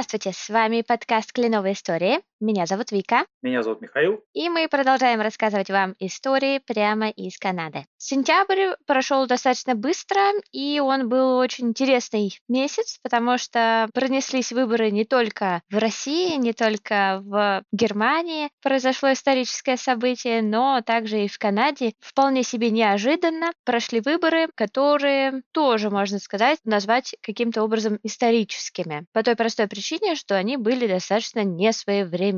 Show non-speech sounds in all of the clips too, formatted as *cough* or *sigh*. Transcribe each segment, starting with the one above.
Здравствуйте, с вами подкаст «Кленовые истории». Меня зовут Вика. Меня зовут Михаил. И мы продолжаем рассказывать вам истории прямо из Канады. Сентябрь прошел достаточно быстро, и он был очень интересный месяц, потому что пронеслись выборы не только в России, не только в Германии. Произошло историческое событие, но также и в Канаде. Вполне себе неожиданно прошли выборы, которые тоже, можно сказать, назвать каким-то образом историческими. По той простой причине, что они были достаточно несвоевременными.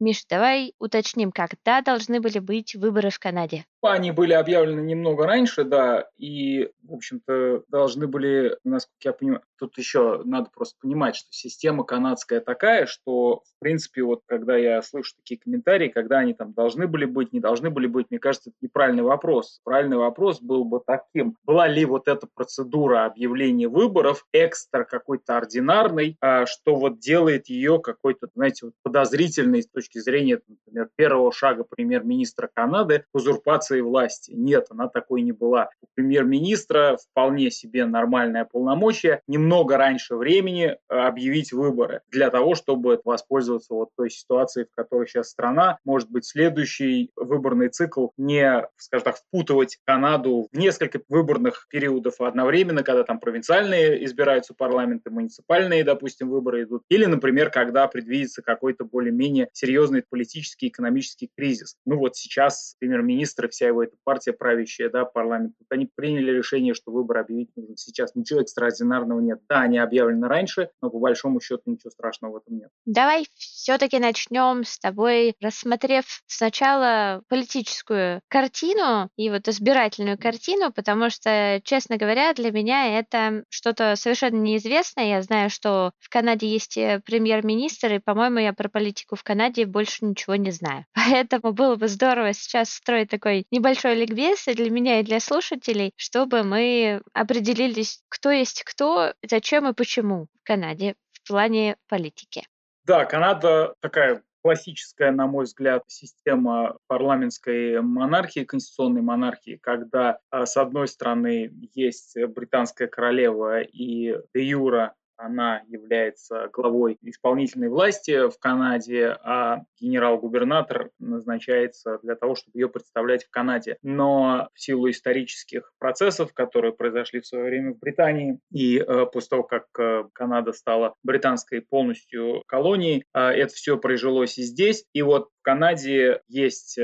Миш, давай уточним, когда должны были быть выборы в Канаде? Они были объявлены немного раньше, да, и, в общем-то, должны были, насколько я понимаю, тут еще надо просто понимать, что система канадская такая, что, в принципе, вот когда я слышу такие комментарии, когда они там должны были быть, не должны были быть, мне кажется, это неправильный вопрос. Правильный вопрос был бы таким, была ли вот эта процедура объявления выборов экстра какой-то ординарной, а, что вот делает ее какой-то, знаете, вот подозрительной с точки зрения, например, первого шага премьер-министра Канады узурпации концентрации власти. Нет, она такой не была. У премьер-министра вполне себе нормальное полномочие немного раньше времени э, объявить выборы для того, чтобы воспользоваться вот той ситуацией, в которой сейчас страна. Может быть, следующий выборный цикл не, скажем так, впутывать Канаду в несколько выборных периодов одновременно, когда там провинциальные избираются парламенты, муниципальные, допустим, выборы идут. Или, например, когда предвидится какой-то более-менее серьезный политический, экономический кризис. Ну вот сейчас премьер-министр вся его эта партия правящая, да, парламент, вот они приняли решение, что выборы объявить нужно сейчас. Ничего экстраординарного нет. Да, они объявлены раньше, но по большому счету ничего страшного в этом нет. Давай все-таки начнем с тобой, рассмотрев сначала политическую картину и вот избирательную картину, потому что, честно говоря, для меня это что-то совершенно неизвестное. Я знаю, что в Канаде есть э, премьер-министр, и, по-моему, я про политику в Канаде больше ничего не знаю. *laughs* Поэтому было бы здорово сейчас строить такой небольшой ликбез и для меня, и для слушателей, чтобы мы определились, кто есть кто, зачем и почему в Канаде в плане политики. Да, Канада такая классическая, на мой взгляд, система парламентской монархии, конституционной монархии, когда, а, с одной стороны, есть британская королева и де юра она является главой исполнительной власти в Канаде, а генерал-губернатор назначается для того, чтобы ее представлять в Канаде. Но в силу исторических процессов, которые произошли в свое время в Британии, и э, после того, как э, Канада стала британской полностью колонией, э, это все прижилось и здесь. И вот в Канаде есть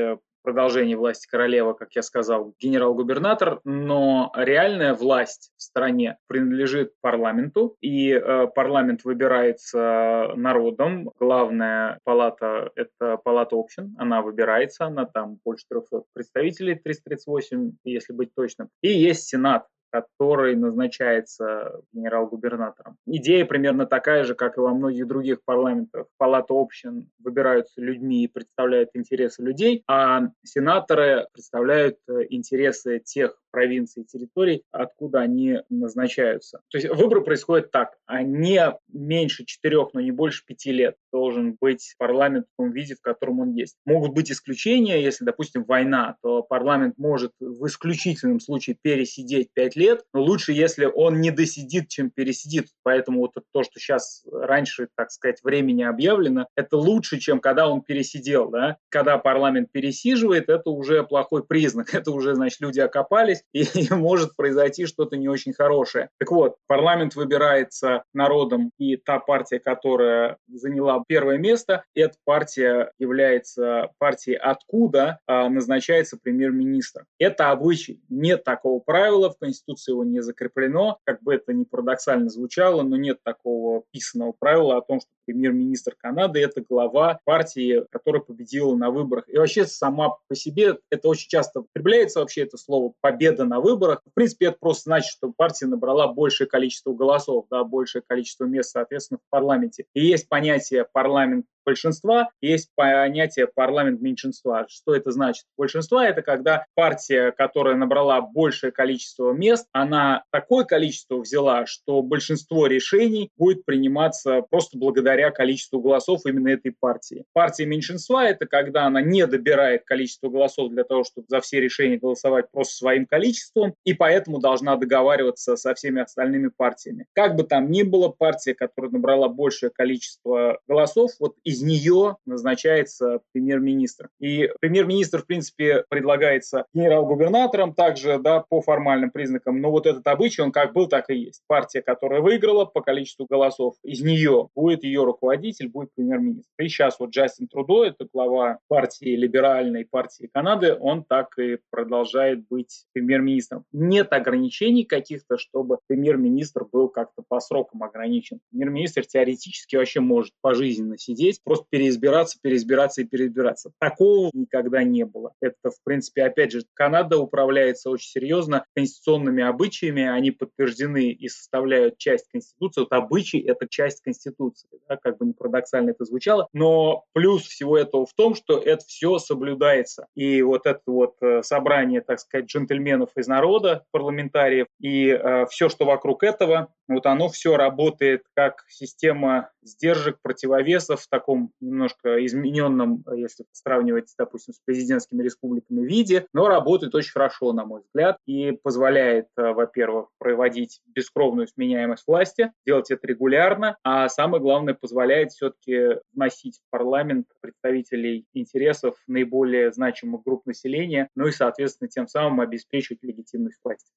э, продолжение власти королева, как я сказал, генерал-губернатор, но реальная власть в стране принадлежит парламенту, и э, парламент выбирается народом. Главная палата – это палата общин, она выбирается, она там больше 300 представителей, 338, если быть точным. И есть Сенат, который назначается генерал-губернатором. Идея примерно такая же, как и во многих других парламентах. Палата общин выбираются людьми и представляют интересы людей, а сенаторы представляют э, интересы тех провинций и территорий, откуда они назначаются. То есть выборы происходят так, не меньше четырех, но не больше пяти лет должен быть парламент в том виде, в котором он есть. Могут быть исключения, если, допустим, война, то парламент может в исключительном случае пересидеть пять лет, но лучше, если он не досидит, чем пересидит. Поэтому вот то, что сейчас раньше, так сказать, времени объявлено, это лучше, чем когда он пересидел. Да? Когда парламент пересиживает, это уже плохой признак. *laughs* Это уже, значит, люди окопались, *laughs* и может произойти что-то не очень хорошее. Так вот, парламент выбирается народом, и та партия, которая заняла первое место, эта партия является партией откуда а, назначается премьер-министр. Это обычай. Нет такого правила, в Конституции его не закреплено, как бы это ни парадоксально звучало, но нет такого писанного правила о том, что премьер-министр Канады – это глава партии, которая победила на выборах. И вообще сама по себе это очень часто употребляется вообще это слово «победа на выборах». В принципе, это просто значит, что партия набрала большее количество голосов, да, большее количество мест, соответственно, в парламенте. И есть понятие парламент большинства, есть понятие парламент меньшинства. Что это значит? Большинство – это когда партия, которая набрала большее количество мест, она такое количество взяла, что большинство решений будет приниматься просто благодаря количеству голосов именно этой партии. Партия меньшинства – это когда она не добирает количество голосов для того, чтобы за все решения голосовать просто своим количеством, и поэтому должна договариваться со всеми остальными партиями. Как бы там ни было, партия, которая набрала большее количество голосов, вот из нее назначается премьер-министр. И премьер-министр, в принципе, предлагается генерал-губернатором также, да, по формальным признакам, но вот этот обычай, он как был, так и есть. Партия, которая выиграла по количеству голосов, из нее будет ее руководитель, будет премьер-министр. И сейчас вот Джастин Трудо, это глава партии либеральной партии Канады, он так и продолжает быть премьер-министром. Нет ограничений каких-то, чтобы премьер-министр был как-то по срокам ограничен. Премьер-министр теоретически вообще может пожизненно сидеть, просто переизбираться, переизбираться и переизбираться. Такого никогда не было. Это, в принципе, опять же, Канада управляется очень серьезно конституционными обычаями, они подтверждены и составляют часть Конституции. Вот обычаи – это часть Конституции, да, как бы не парадоксально это звучало, но плюс всего этого в том, что это все соблюдается. И вот это вот э, собрание, так сказать, джентльменов из народа, парламентариев, и э, все, что вокруг этого, вот оно все работает как система сдержек, противовесов в таком немножко измененном, если сравнивать, допустим, с президентскими республиками виде, но работает очень хорошо, на мой взгляд, и позволяет, э, во-первых, проводить бескровную сменяемость власти, делать это регулярно, а самое главное, позволяет все-таки вносить в парламент представителей интересов наиболее значимых групп населения, ну и, соответственно, тем самым обеспечивать легитимность власти.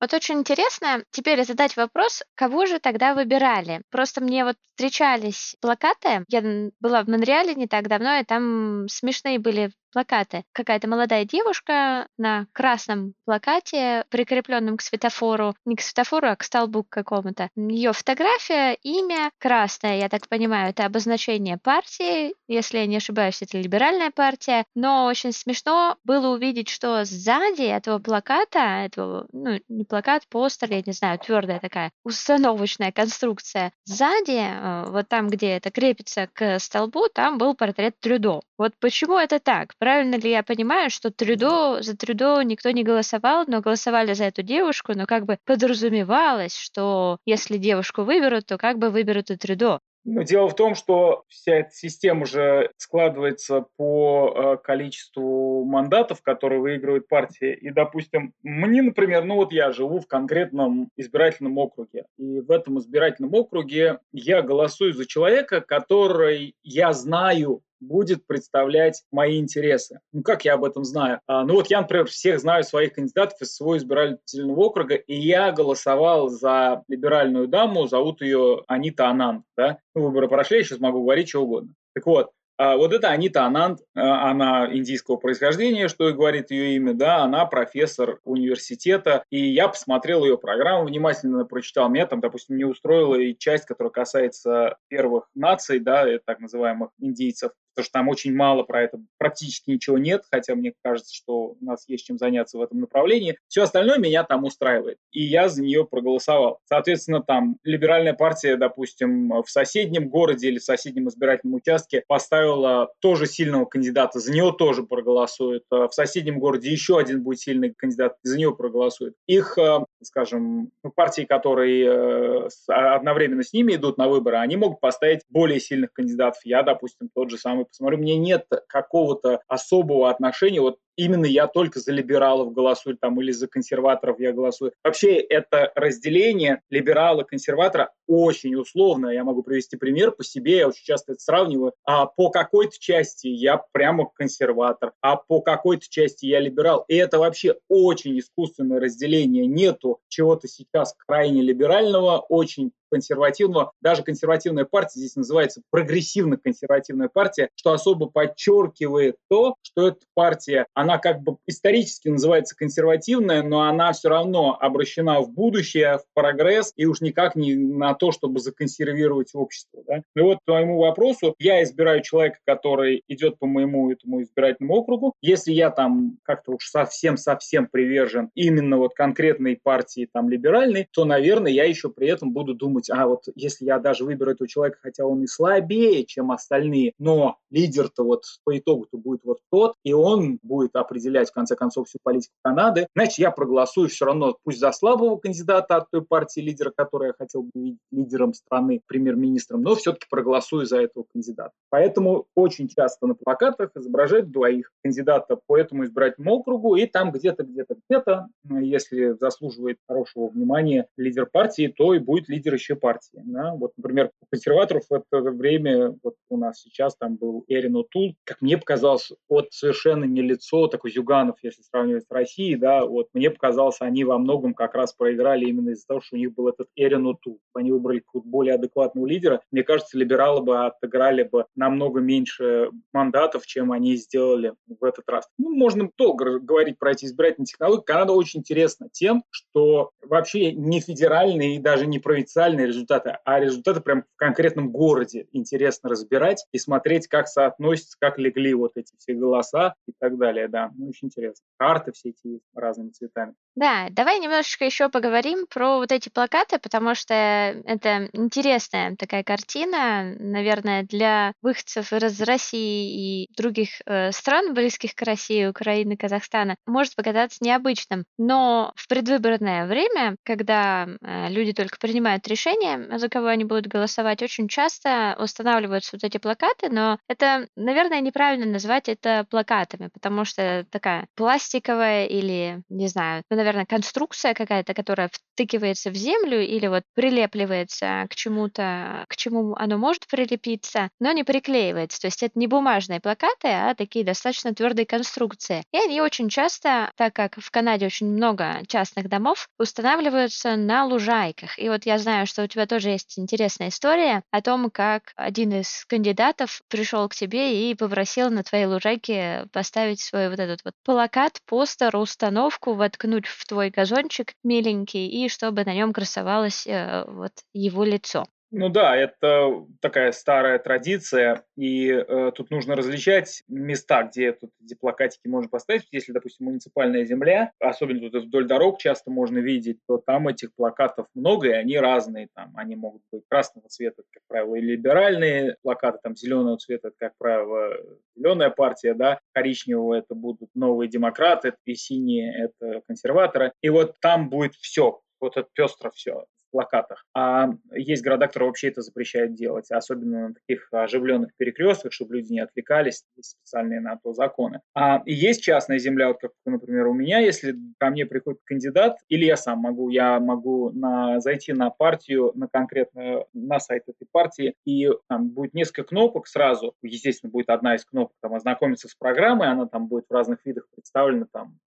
Вот очень интересно теперь задать вопрос, кого же тогда выбирали? Просто мне вот встречались плакаты, я была в Монреале не так давно, и там смешные были плакаты. Какая-то молодая девушка на красном плакате, прикрепленном к светофору, не к светофору, а к столбу какому-то. Ее фотография, имя красное, я так понимаю, это обозначение партии, если я не ошибаюсь, это либеральная партия. Но очень смешно было увидеть, что сзади этого плаката, этого, ну, не плакат, постер, я не знаю, твердая такая установочная конструкция, сзади, э, вот там, где это крепится к столбу, там был портрет Трюдо. Вот почему это так? Правильно ли я понимаю, что Трюдо, за Трюдо никто не голосовал, но голосовали за эту девушку, но как бы подразумевалось, что если девушку выберут, то как бы выберут и Трюдо. Ну, дело в том, что вся эта система уже складывается по э, количеству мандатов, которые выигрывает партия. И, допустим, мне, например, ну вот я живу в конкретном избирательном округе. И в этом избирательном округе я голосую за человека, который я знаю будет представлять мои интересы. Ну, как я об этом знаю? А, ну, вот я, например, всех знаю своих кандидатов из своего избирательного округа, и я голосовал за либеральную даму, зовут ее Анита Анан. Да? Ну, выборы прошли, я сейчас могу говорить что угодно. Так вот, а, вот это Анита Ананд, а, она индийского происхождения, что и говорит ее имя, да, она профессор университета, и я посмотрел ее программу, внимательно прочитал, меня там, допустим, не устроила и часть, которая касается первых наций, да, так называемых индийцев, потому что там очень мало про это, практически ничего нет, хотя мне кажется, что у нас есть чем заняться в этом направлении. Все остальное меня там устраивает, и я за нее проголосовал. Соответственно, там либеральная партия, допустим, в соседнем городе или в соседнем избирательном участке поставила тоже сильного кандидата, за него тоже проголосуют. А в соседнем городе еще один будет сильный кандидат, за него проголосуют. Их, э, скажем, ну, партии, которые э, одновременно с ними идут на выборы, они могут поставить более сильных кандидатов. Я, допустим, тот же самый посмотрю, мне нет какого-то особого отношения. Вот именно я только за либералов голосую там, или за консерваторов я голосую. Вообще это разделение либерала, консерватора очень условно. Я могу привести пример по себе, я очень часто это сравниваю. А по какой-то части я прямо консерватор, а по какой-то части я либерал. И это вообще очень искусственное разделение. Нету чего-то сейчас крайне либерального, очень консервативного, даже консервативная партия здесь называется прогрессивно-консервативная партия, что особо подчеркивает то, что эта партия, она она как бы исторически называется консервативная, но она все равно обращена в будущее, в прогресс, и уж никак не на то, чтобы законсервировать общество. Да? И вот твоему вопросу, я избираю человека, который идет по моему этому избирательному округу. Если я там как-то уж совсем-совсем привержен именно вот конкретной партии там либеральной, то, наверное, я еще при этом буду думать, а вот если я даже выберу этого человека, хотя он и слабее, чем остальные, но лидер-то вот по итогу-то будет вот тот, и он будет определять, в конце концов, всю политику Канады, значит, я проголосую все равно пусть за слабого кандидата от той партии лидера, который я хотел бы видеть лидером страны, премьер-министром, но все-таки проголосую за этого кандидата. Поэтому очень часто на плакатах изображают двоих кандидата по этому избирательному округу, и там где-то, где-то, где-то, если заслуживает хорошего внимания лидер партии, то и будет лидер еще партии. Да? Вот, например, у консерваторов в это время, вот у нас сейчас там был Эрин Утул, как мне показалось, от совершенно не лицо, такой Зюганов, если сравнивать с Россией, да, вот мне показалось, они во многом как раз проиграли именно из-за того, что у них был этот Эрин Утул. Они выбрали более адекватного лидера. Мне кажется, либералы бы отыграли бы намного меньше мандатов, чем они сделали в этот раз. Ну, можно долго говорить про эти избирательные технологии. Канада очень интересна тем, что вообще не федеральные и даже не провинциальные результаты, а результаты прям в конкретном городе интересно разбирать и смотреть, как соотносятся, как легли вот эти все голоса и так далее, да. Ну, очень интересно. Карты все эти разными цветами. Да, давай немножечко еще поговорим про вот эти плакаты, потому что это интересная такая картина, наверное, для выходцев из России и других э, стран, близких к России, Украины, Казахстана, может показаться необычным. Но в предвыборное время, когда э, люди только принимают решение, за кого они будут голосовать, очень часто устанавливаются вот эти плакаты, но это, наверное, неправильно назвать это плакатами, потому что такая пластиковая или, не знаю, ну, наверное, конструкция какая-то, которая втыкивается в землю или вот прилепливается к чему-то, к чему оно может прилепиться, но не приклеивается. То есть это не бумажные плакаты, а такие достаточно твердые конструкции. И они очень часто, так как в Канаде очень много частных домов, устанавливаются на лужайках. И вот я знаю, что у тебя тоже есть интересная история о том, как один из кандидатов пришел к тебе и попросил на твоей лужайке поставить вот этот вот плакат, постер, установку, воткнуть в твой газончик миленький, и чтобы на нем красовалось э, вот его лицо. Ну да, это такая старая традиция, и э, тут нужно различать места, где тут эти плакатики можно поставить. Если, допустим, муниципальная земля, особенно тут вдоль дорог часто можно видеть, то там этих плакатов много, и они разные. Там они могут быть красного цвета, как правило, и либеральные плакаты, там зеленого цвета, как правило, зеленая партия, да, коричневого это будут новые демократы, и синие это консерваторы. И вот там будет все, вот это пестро все плакатах. А есть города, которые вообще это запрещают делать, особенно на таких оживленных перекрестках, чтобы люди не отвлекались, есть специальные на то законы. А есть частная земля, вот как, например, у меня, если ко мне приходит кандидат, или я сам могу, я могу на, зайти на партию, на конкретно на сайт этой партии, и там будет несколько кнопок сразу, естественно, будет одна из кнопок, там, ознакомиться с программой, она там будет в разных видах представлена, там,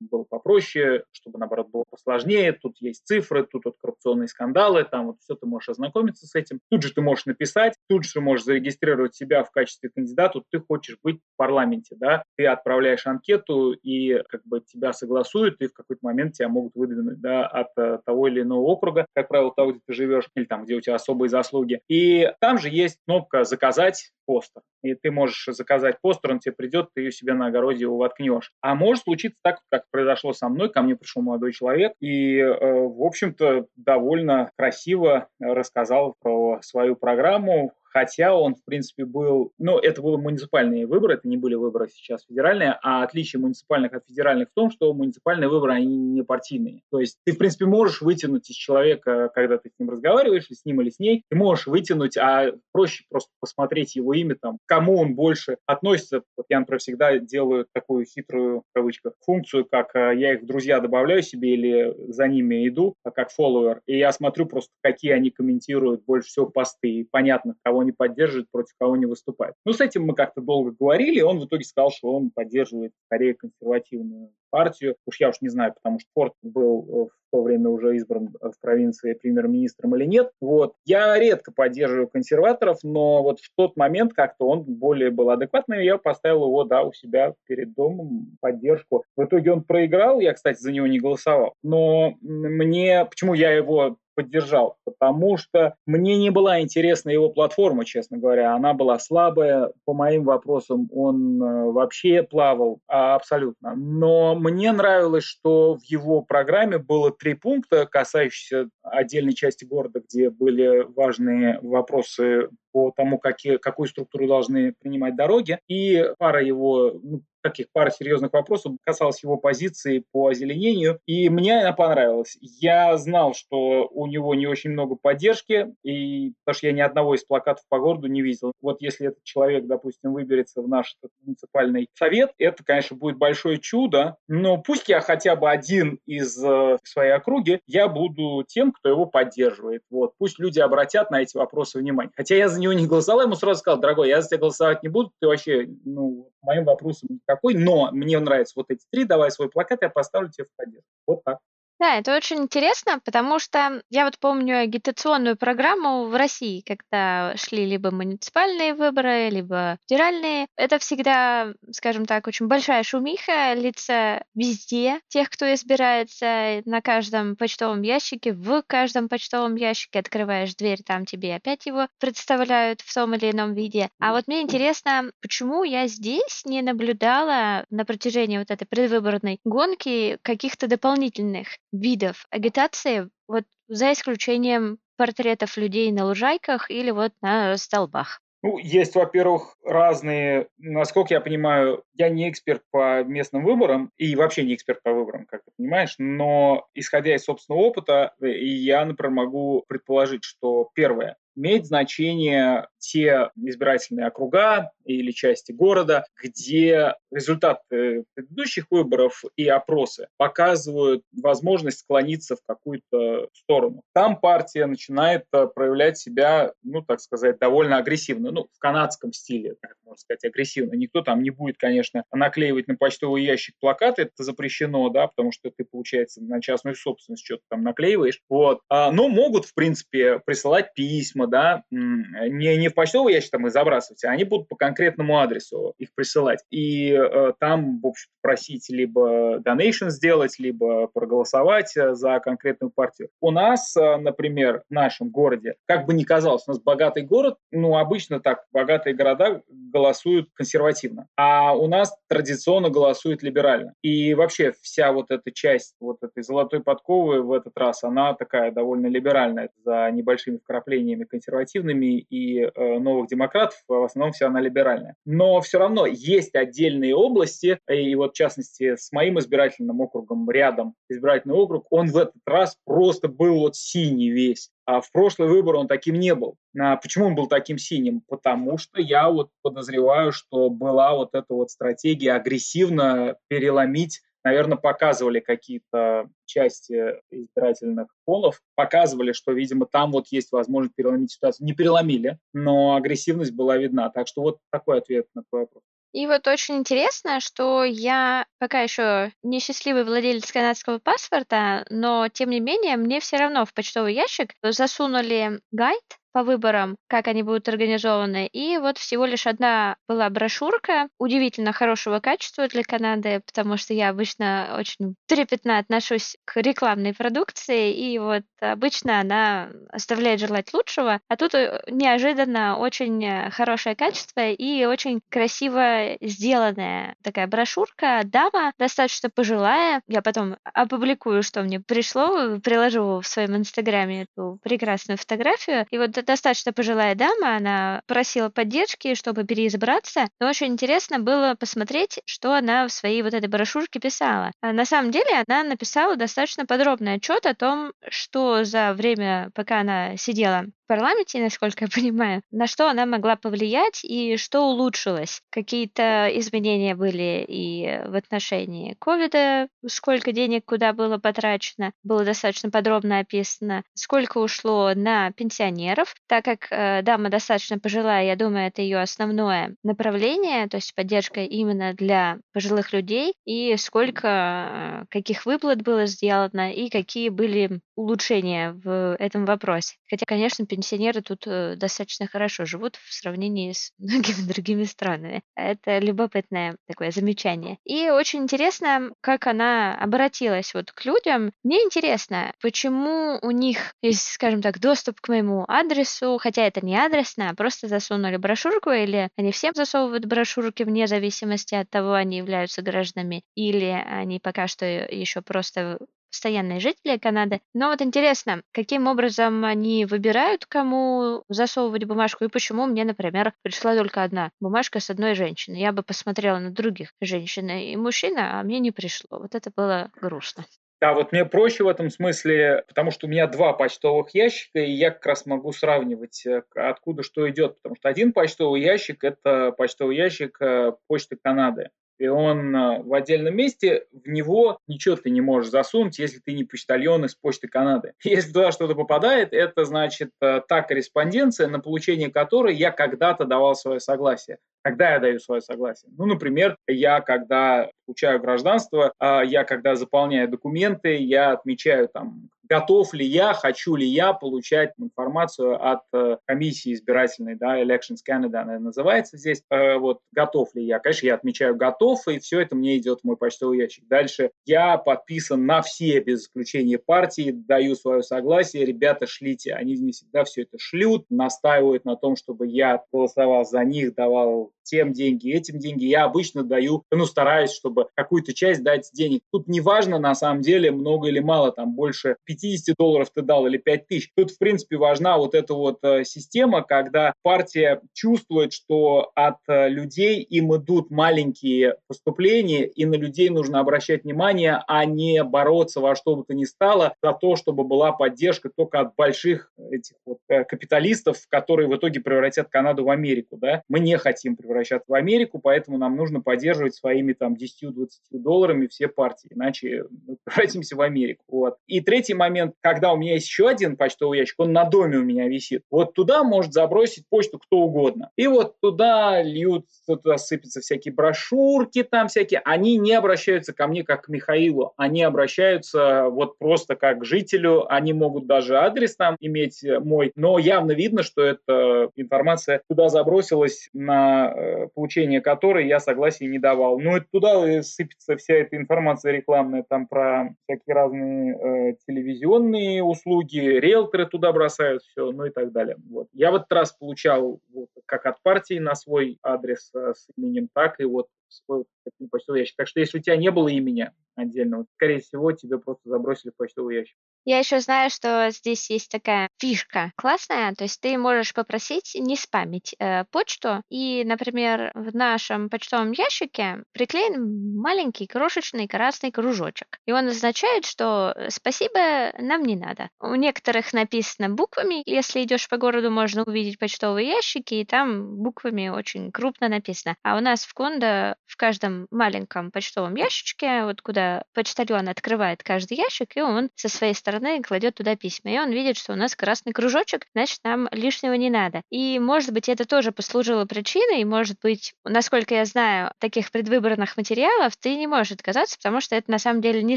было попроще, чтобы, наоборот, было посложнее. Тут есть цифры, тут вот коррупционные скандалы, там вот все ты можешь ознакомиться с этим. Тут же ты можешь написать, тут же можешь зарегистрировать себя в качестве кандидата. Ты хочешь быть в парламенте, да? Ты отправляешь анкету, и как бы тебя согласуют, и в какой-то момент тебя могут выдвинуть, да, от э, того или иного округа, как правило, того, где ты живешь, или там, где у тебя особые заслуги. И там же есть кнопка «Заказать постер». И ты можешь заказать постер, он тебе придет, ты ее себе на огороде его воткнешь. А может случиться так, как произошло со мной, ко мне пришел молодой человек и, э, в общем-то, довольно красиво рассказал про свою программу, хотя он, в принципе, был... Ну, это были муниципальные выборы, это не были выборы сейчас федеральные, а отличие муниципальных от федеральных в том, что муниципальные выборы, они не партийные. То есть ты, в принципе, можешь вытянуть из человека, когда ты с ним разговариваешь, с ним или с ней, ты можешь вытянуть, а проще просто посмотреть его имя, там, кому он больше относится. Вот я, например, всегда делаю такую хитрую, в кавычках, функцию, как э, я их в друзья добавляю себе или за ними иду, как фолловер, и я смотрю просто, какие они комментируют больше всего посты, и понятно, кого кого не поддерживает, против кого не выступает. Ну, с этим мы как-то долго говорили, и он в итоге сказал, что он поддерживает скорее консервативную партию. Уж я уж не знаю, потому что Форд был э, в то время уже избран в провинции премьер-министром или нет. Вот. Я редко поддерживаю консерваторов, но вот в тот момент как-то он более был адекватный, и я поставил его, да, у себя перед домом поддержку. В итоге он проиграл, я, кстати, за него не голосовал. Но мне, почему я его поддержал, потому что мне не была интересна его платформа, честно говоря. Она была слабая, по моим вопросам он э, вообще плавал а, абсолютно. Но мне нравилось, что в его программе было три пункта, касающиеся отдельной части города, где были важные вопросы по тому, какие, какую структуру должны принимать дороги. И пара его ну, таких пара серьезных вопросов касалась его позиции по озеленению, и мне она понравилась. Я знал, что у него не очень много поддержки, и потому что я ни одного из плакатов по городу не видел. Вот если этот человек, допустим, выберется в наш муниципальный совет, это, конечно, будет большое чудо, но пусть я хотя бы один из э, своей округи, я буду тем, кто его поддерживает. Вот. Пусть люди обратят на эти вопросы внимание. Хотя я за него не голосовал, я ему сразу сказал, дорогой, я за тебя голосовать не буду, ты вообще, ну, моим вопросом никакой, но мне нравятся вот эти три, давай свой плакат, я поставлю тебе в поддержку. Вот так. Да, это очень интересно, потому что я вот помню агитационную программу в России, когда шли либо муниципальные выборы, либо федеральные. Это всегда, скажем так, очень большая шумиха, лица везде, тех, кто избирается на каждом почтовом ящике, в каждом почтовом ящике открываешь дверь, там тебе опять его представляют в том или ином виде. А вот мне интересно, почему я здесь не наблюдала на протяжении вот этой предвыборной гонки каких-то дополнительных видов агитации, вот за исключением портретов людей на лужайках или вот на столбах? Ну, есть, во-первых, разные, насколько я понимаю, я не эксперт по местным выборам и вообще не эксперт по выборам, как ты понимаешь, но исходя из собственного опыта, я, например, могу предположить, что первое, имеет значение те избирательные округа или части города, где результаты предыдущих выборов и опросы показывают возможность склониться в какую-то сторону. Там партия начинает э, проявлять себя, ну, так сказать, довольно агрессивно, ну, в канадском стиле, так можно сказать, агрессивно. Никто там не будет, конечно, наклеивать на почтовый ящик плакаты, это запрещено, да, потому что ты, получается, на частную собственность что-то там наклеиваешь, вот. А, но могут, в принципе, присылать письма, да, не, не в почтовый ящик там их забрасывать, а они будут по конкретному адресу их присылать. И э, там, в общем просить либо donation сделать, либо проголосовать э, за конкретную партию. У нас, э, например, в нашем городе, как бы ни казалось, у нас богатый город, ну, обычно так, богатые города голосуют консервативно, а у нас традиционно голосуют либерально. И вообще вся вот эта часть вот этой золотой подковы в этот раз, она такая довольно либеральная, за небольшими вкраплениями консервативными и э, новых демократов, в основном вся она либеральная. Но все равно есть отдельные области, и вот в частности с моим избирательным округом рядом избирательный округ, он в этот раз просто был вот синий весь. А в прошлый выбор он таким не был. А почему он был таким синим? Потому что я вот подозреваю, что была вот эта вот стратегия агрессивно переломить наверное, показывали какие-то части избирательных полов, показывали, что, видимо, там вот есть возможность переломить ситуацию. Не переломили, но агрессивность была видна. Так что вот такой ответ на твой вопрос. И вот очень интересно, что я пока еще не счастливый владелец канадского паспорта, но тем не менее мне все равно в почтовый ящик засунули гайд по выборам, как они будут организованы. И вот всего лишь одна была брошюрка удивительно хорошего качества для Канады, потому что я обычно очень трепетно отношусь к рекламной продукции, и вот обычно она оставляет желать лучшего, а тут э, неожиданно очень э, хорошее качество и очень красиво сделанная такая брошюрка. Дама достаточно пожилая, я потом опубликую, что мне пришло, приложу в своем инстаграме эту прекрасную фотографию, и вот достаточно пожилая дама, она просила поддержки, чтобы переизбраться, но очень интересно было посмотреть, что она в своей вот этой брошюрке писала. А на самом деле она написала достаточно подробный отчет о том, что за время, пока она сидела парламенте, насколько я понимаю, на что она могла повлиять и что улучшилось. Какие-то изменения были и в отношении ковида, сколько денег куда было потрачено, было достаточно подробно описано, сколько ушло на пенсионеров, так как э, дама достаточно пожилая, я думаю, это ее основное направление, то есть поддержка именно для пожилых людей, и сколько, э, каких выплат было сделано, и какие были улучшения в этом вопросе. Хотя, конечно, пенсионеры тут э, достаточно хорошо живут в сравнении с *laughs* многими другими странами. Это любопытное такое замечание. И очень интересно, как она обратилась вот к людям. Мне интересно, почему у них есть, скажем так, доступ к моему адресу, хотя это не адресно, а просто засунули брошюрку, или они всем засовывают брошюрки вне зависимости от того, они являются гражданами, или они пока что еще просто постоянные жители Канады. Но вот интересно, каким образом они выбирают, кому засовывать бумажку, и почему мне, например, пришла только одна бумажка с одной женщиной. Я бы посмотрела на других женщин и мужчин, а мне не пришло. Вот это было грустно. Да, вот мне проще в этом смысле, потому что у меня два почтовых ящика, и я как раз могу сравнивать, э, откуда что идет. Потому что один почтовый ящик – это почтовый ящик э, Почты Канады и он э, в отдельном месте, в него ничего ты не можешь засунуть, если ты не почтальон из Почты Канады. *laughs* Если туда что-то попадает, это значит э, та корреспонденция, на получение которой я когда-то давал свое согласие. Когда я даю свое согласие? Ну, например, я когда получаю гражданство, а, я когда заполняю документы, я отмечаю там готов ли я, хочу ли я получать информацию от э, комиссии избирательной, да, Elections Canada она называется здесь, э, вот, готов ли я. Конечно, я отмечаю готов, и все это мне идет в мой почтовый ящик. Дальше я подписан на все, без исключения партии, даю свое согласие, ребята, шлите. Они не всегда все это шлют, настаивают на том, чтобы я голосовал за них, давал тем деньги, этим деньги. Я обычно даю, ну, стараюсь, чтобы какую-то часть дать денег. Тут не важно, на самом деле, много или мало, там больше 50 долларов ты дал или 5 тысяч. Тут, в принципе, важна вот эта вот э, система, когда партия чувствует, что от э, людей им идут маленькие поступления, и на людей нужно обращать внимание, а не бороться во что бы то ни стало за то, чтобы была поддержка только от больших этих вот э, капиталистов, которые в итоге превратят Канаду в Америку. Да? Мы не хотим превратить возвращаться в Америку, поэтому нам нужно поддерживать своими там 10-20 долларами все партии, иначе мы превратимся в Америку. Вот. И третий момент, когда у меня есть еще один почтовый ящик, он на доме у меня висит, вот туда может забросить почту кто угодно. И вот туда льют, туда сыпятся всякие брошюрки там всякие, они не обращаются ко мне как к Михаилу, они обращаются вот просто как к жителю, они могут даже адрес там иметь мой, но явно видно, что эта информация туда забросилась на Э, получения которой я согласия не давал. Ну, и туда сыпется вся эта информация рекламная, там про всякие разные э, телевизионные услуги, риэлторы туда бросают все, ну и так далее. Вот. Я в этот раз получал вот, как от партии на свой адрес э, с именем, так и вот свой почтовый ящик. Так что если у тебя не было имени отдельного, скорее всего, тебе просто забросили в почтовый ящик. Я еще знаю, что здесь есть такая фишка классная, то есть ты можешь попросить не спамить э, почту, и, например, в нашем почтовом ящике приклеен маленький крошечный красный кружочек, и он означает, что спасибо нам не надо. У некоторых написано буквами, если идешь по городу, можно увидеть почтовые ящики, и там буквами очень крупно написано. А у нас в Кондо в каждом маленьком почтовом ящичке, вот куда почтальон открывает каждый ящик, и он со своей стороны кладет туда письма. И он видит, что у нас красный кружочек, значит, нам лишнего не надо. И, может быть, это тоже послужило причиной, может быть, насколько я знаю, таких предвыборных материалов ты не можешь отказаться, потому что это на самом деле не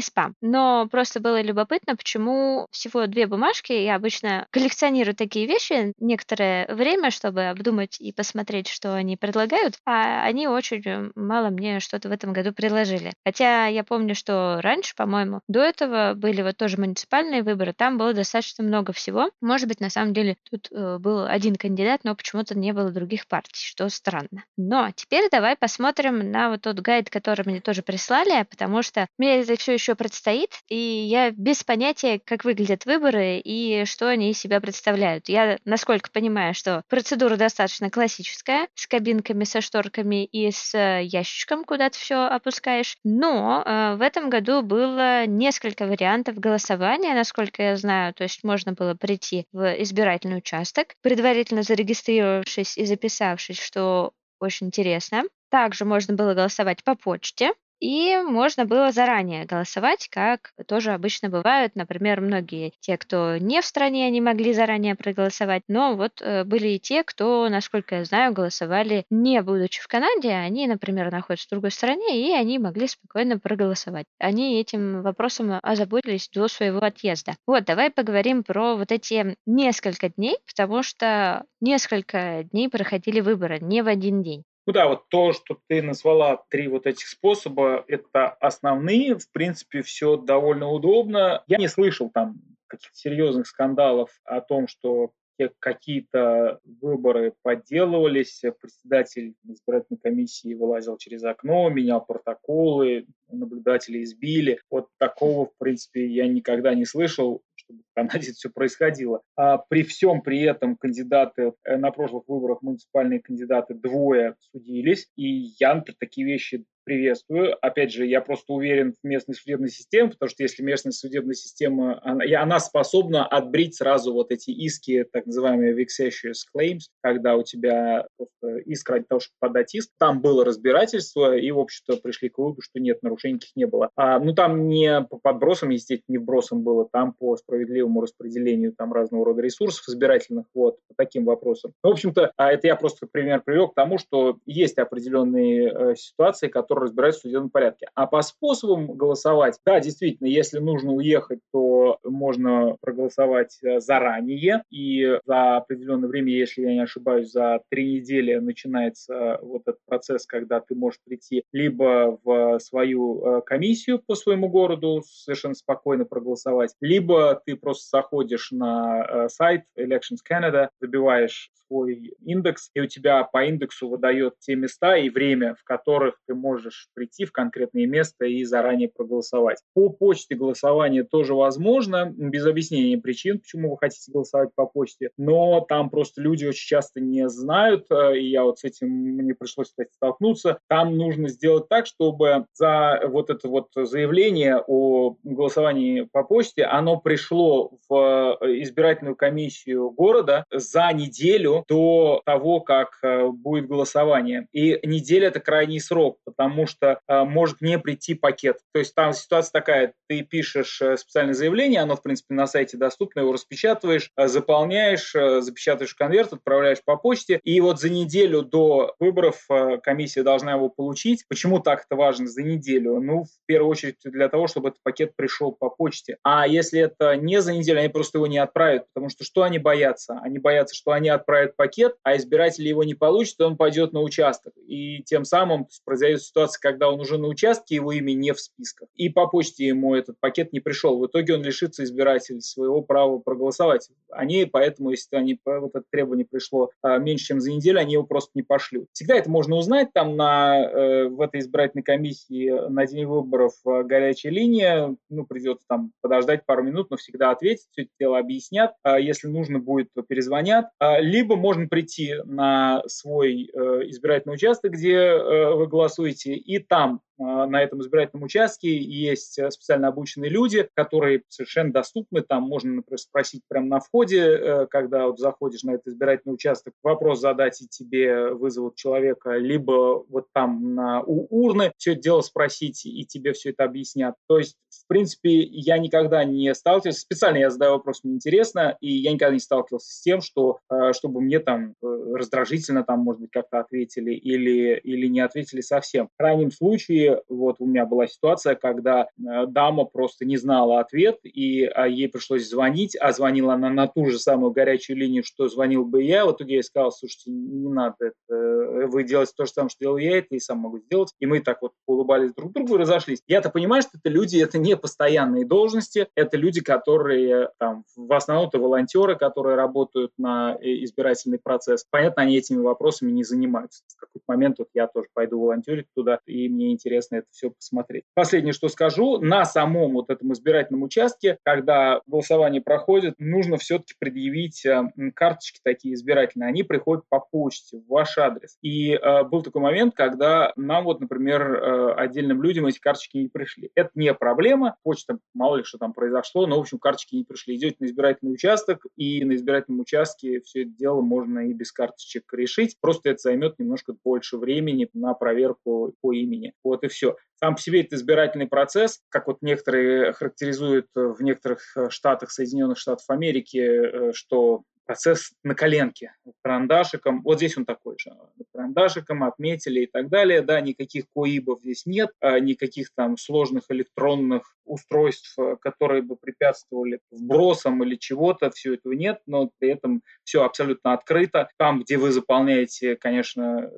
спам. Но просто было любопытно, почему всего две бумажки. Я обычно коллекционирую такие вещи некоторое время, чтобы обдумать и посмотреть, что они предлагают, а они очень мало мне что-то в этом году предложили. Хотя я помню, что раньше, по-моему, до этого были вот тоже муниципальные выборы, там было достаточно много всего. Может быть, на самом деле тут э, был один кандидат, но почему-то не было других партий, что странно. Но теперь давай посмотрим на вот тот гайд, который мне тоже прислали, потому что мне это все еще предстоит, и я без понятия, как выглядят выборы и что они из себя представляют. Я, насколько понимаю, что процедура достаточно классическая, с кабинками, со шторками и с ящиками ящичком, куда ты все опускаешь. Но э, в этом году было несколько вариантов голосования, насколько я знаю. То есть можно было прийти в избирательный участок, предварительно зарегистрировавшись и записавшись, что очень интересно. Также можно было голосовать по почте. И можно было заранее голосовать, как тоже обычно бывает. Например, многие те, кто не в стране, они могли заранее проголосовать. Но вот э, были и те, кто, насколько я знаю, голосовали не будучи в Канаде. Они, например, находятся в другой стране, и они могли спокойно проголосовать. Они этим вопросом озаботились до своего отъезда. Вот, давай поговорим про вот эти несколько дней, потому что несколько дней проходили выборы, не в один день. Ну да, вот то, что ты назвала три вот этих способа, это основные. В принципе, все довольно удобно. Я не слышал там каких-то серьезных скандалов о том, что какие-то выборы подделывались, председатель избирательной комиссии вылазил через окно, менял протоколы, наблюдатели избили. Вот такого, в принципе, я никогда не слышал, чтобы в все происходило. А при всем при этом кандидаты э, на прошлых выборах, муниципальные кандидаты, двое судились, и я, например, такие вещи приветствую. Опять же, я просто уверен в местной судебной системе, потому что если местная судебная система, она, она способна отбрить сразу вот эти иски, так называемые vexatious claims, когда у тебя просто иск ради того, чтобы подать иск. Там было разбирательство, и, в общем-то, пришли к выводу, что нет, нарушений никаких не было. А, ну, там не по подбросам, естественно, не вбросам было, там по справедливому распределению там разного рода ресурсов избирательных, вот, по таким вопросам. Ну, в общем-то, а это я просто пример привел к тому, что есть определенные э, ситуации, которые которые разбираются в судебном порядке. А по способам голосовать, да, действительно, если нужно уехать, то можно проголосовать э, заранее, и за определенное время, если я не ошибаюсь, за три недели начинается вот этот процесс, когда ты можешь прийти либо в свою э, комиссию по своему городу, совершенно спокойно проголосовать, либо ты просто заходишь на э, сайт Elections Canada, забиваешь свой индекс, и у тебя по индексу выдает те места и время, в которых ты можешь прийти в конкретное место и заранее проголосовать. По почте голосование тоже возможно, без объяснения причин, почему вы хотите голосовать по почте, но там просто люди очень часто не знают, э, и я вот с этим мне пришлось, кстати, столкнуться. Там нужно сделать так, чтобы за вот это вот заявление о голосовании по почте, оно пришло в э, избирательную комиссию города за неделю до того, как э, будет голосование. И неделя – это крайний срок, потому что э, может не прийти пакет. То есть там ситуация такая, ты пишешь э, специальное заявление, оно, в принципе, на сайте доступно, его распечатываешь, заполняешь, запечатываешь конверт, отправляешь по почте, и вот за неделю до выборов комиссия должна его получить. Почему так это важно за неделю? Ну, в первую очередь для того, чтобы этот пакет пришел по почте. А если это не за неделю, они просто его не отправят, потому что что они боятся? Они боятся, что они отправят пакет, а избиратель его не получит, он пойдет на участок. И тем самым произойдет ситуация, когда он уже на участке, его имя не в списках. И по почте ему этот пакет не пришел. В итоге он лишится избирателя своего права проголосовать. Они поэтому, если они, вот это требование пришло а, меньше, чем за неделю, они его просто не пошлют. Всегда это можно узнать там на, э, в этой избирательной комиссии на день выборов э, горячая линия. Ну, придется там подождать пару минут, но всегда ответить, все это дело объяснят. А если нужно будет, то перезвонят. А, либо либо можно прийти на свой э, избирательный участок, где э, вы голосуете, и там на этом избирательном участке есть э, специально обученные люди, которые совершенно доступны. Там можно, например, спросить прямо на входе, э, когда вот заходишь на этот избирательный участок, вопрос задать, и тебе вызовут человека, либо вот там на, у урны все это дело спросить, и тебе все это объяснят. То есть, в принципе, я никогда не сталкивался, специально я задаю вопрос, мне интересно, и я никогда не сталкивался с тем, что э, чтобы мне там раздражительно там, может быть, как-то ответили или, или не ответили совсем. В крайнем случае вот у меня была ситуация, когда э, дама просто не знала ответ, и а, ей пришлось звонить, а звонила она на ту же самую горячую линию, что звонил бы я. В итоге я сказал, слушайте, не надо это, э, вы делаете то же самое, что делал я, это и сам могу сделать. И мы так вот улыбались друг другу и разошлись. Я-то понимаю, что это люди, это не постоянные должности, это люди, которые там, в основном это волонтеры, которые работают на э, избирательный процесс. Понятно, они этими вопросами не занимаются. В какой-то момент вот я тоже пойду волонтерить туда, и мне интересно интересно это все посмотреть. Последнее, что скажу, на самом вот этом избирательном участке, когда голосование проходит, нужно все-таки предъявить э, карточки такие избирательные. Они приходят по почте в ваш адрес. И э, был такой момент, когда нам вот, например, э, отдельным людям эти карточки не пришли. Это не проблема, почта, мало ли что там произошло, но, в общем, карточки не пришли. Идете на избирательный участок, и на избирательном участке все это дело можно и без карточек решить. Просто это займет немножко больше времени на проверку по имени. Вот и все. Сам по себе это избирательный процесс, как вот некоторые характеризуют в некоторых э, штатах Соединенных Штатов Америки, э, что процесс на коленке, карандашиком. Вот здесь он такой же. Карандашиком отметили и так далее. Да, никаких коибов здесь нет, а никаких там сложных электронных устройств, э, которые бы препятствовали вбросам или чего-то, все этого нет, но при этом все абсолютно открыто. Там, где вы заполняете, конечно,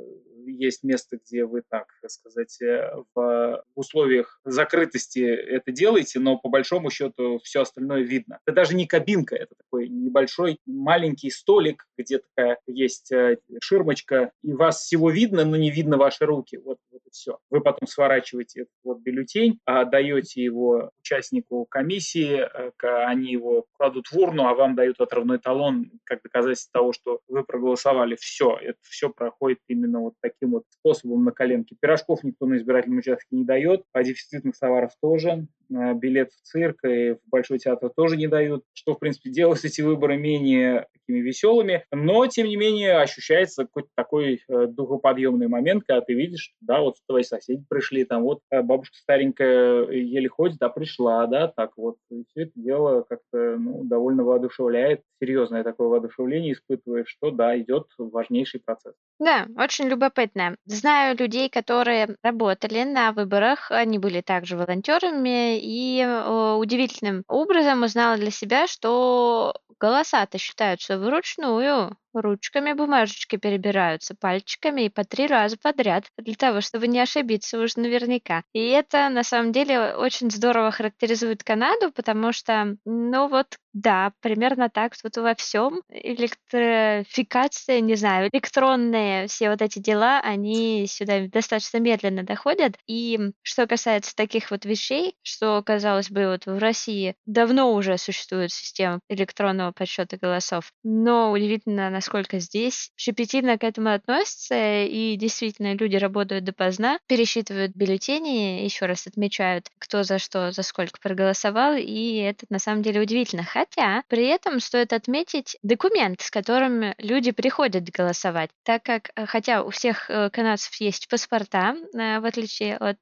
есть место, где вы, так сказать, э, в условиях закрытости это делаете, но по большому счету все остальное видно. Это даже не кабинка, это такой небольшой маленький столик, где такая есть э, ширмочка, и вас всего видно, но не видно ваши руки. Вот, все. Вы потом сворачиваете вот бюллетень, отдаете его участнику комиссии, э, они его кладут в урну, а вам дают отрывной талон как доказательство того, что вы проголосовали. Все, это все проходит именно вот таким вот способом на коленке. Пирожков никто на избирательном участке не дает, а дефицитных товаров тоже. Э, билет в цирк и в Большой театр тоже не дают, что, в принципе, делает эти выборы менее такими веселыми, но, тем не менее, ощущается какой-то такой э, духоподъемный момент, когда ты видишь, да, вот твои соседи пришли, там вот э, бабушка старенькая еле ходит, а пришла, да, так вот. И все это дело как-то ну, довольно воодушевляет, серьезное такое воодушевление испытываешь, что, да, идет важнейший процесс. Да, очень любопытно. Знаю людей, которые работали на выборах, они были также волонтерами, и э, удивительным образом узнала для себя, что голоса-то считаются вручную ручками бумажечки перебираются, пальчиками и по три раза подряд, для того, чтобы не ошибиться уж наверняка. И это на самом деле очень здорово характеризует Канаду, потому что, ну вот, да, примерно так вот во всем. Электрификация, не знаю, электронные все вот эти дела, они сюда достаточно медленно доходят. И что касается таких вот вещей, что, казалось бы, вот в России давно уже существует система электронного подсчета голосов, но удивительно, насколько здесь щепетильно к этому относятся, и действительно люди работают допоздна, пересчитывают бюллетени, еще раз отмечают, кто за что, за сколько проголосовал, и это на самом деле удивительно. Хотя при этом стоит отметить документ, с которым люди приходят голосовать, так как, э, хотя у всех э, канадцев есть паспорта, э, в отличие от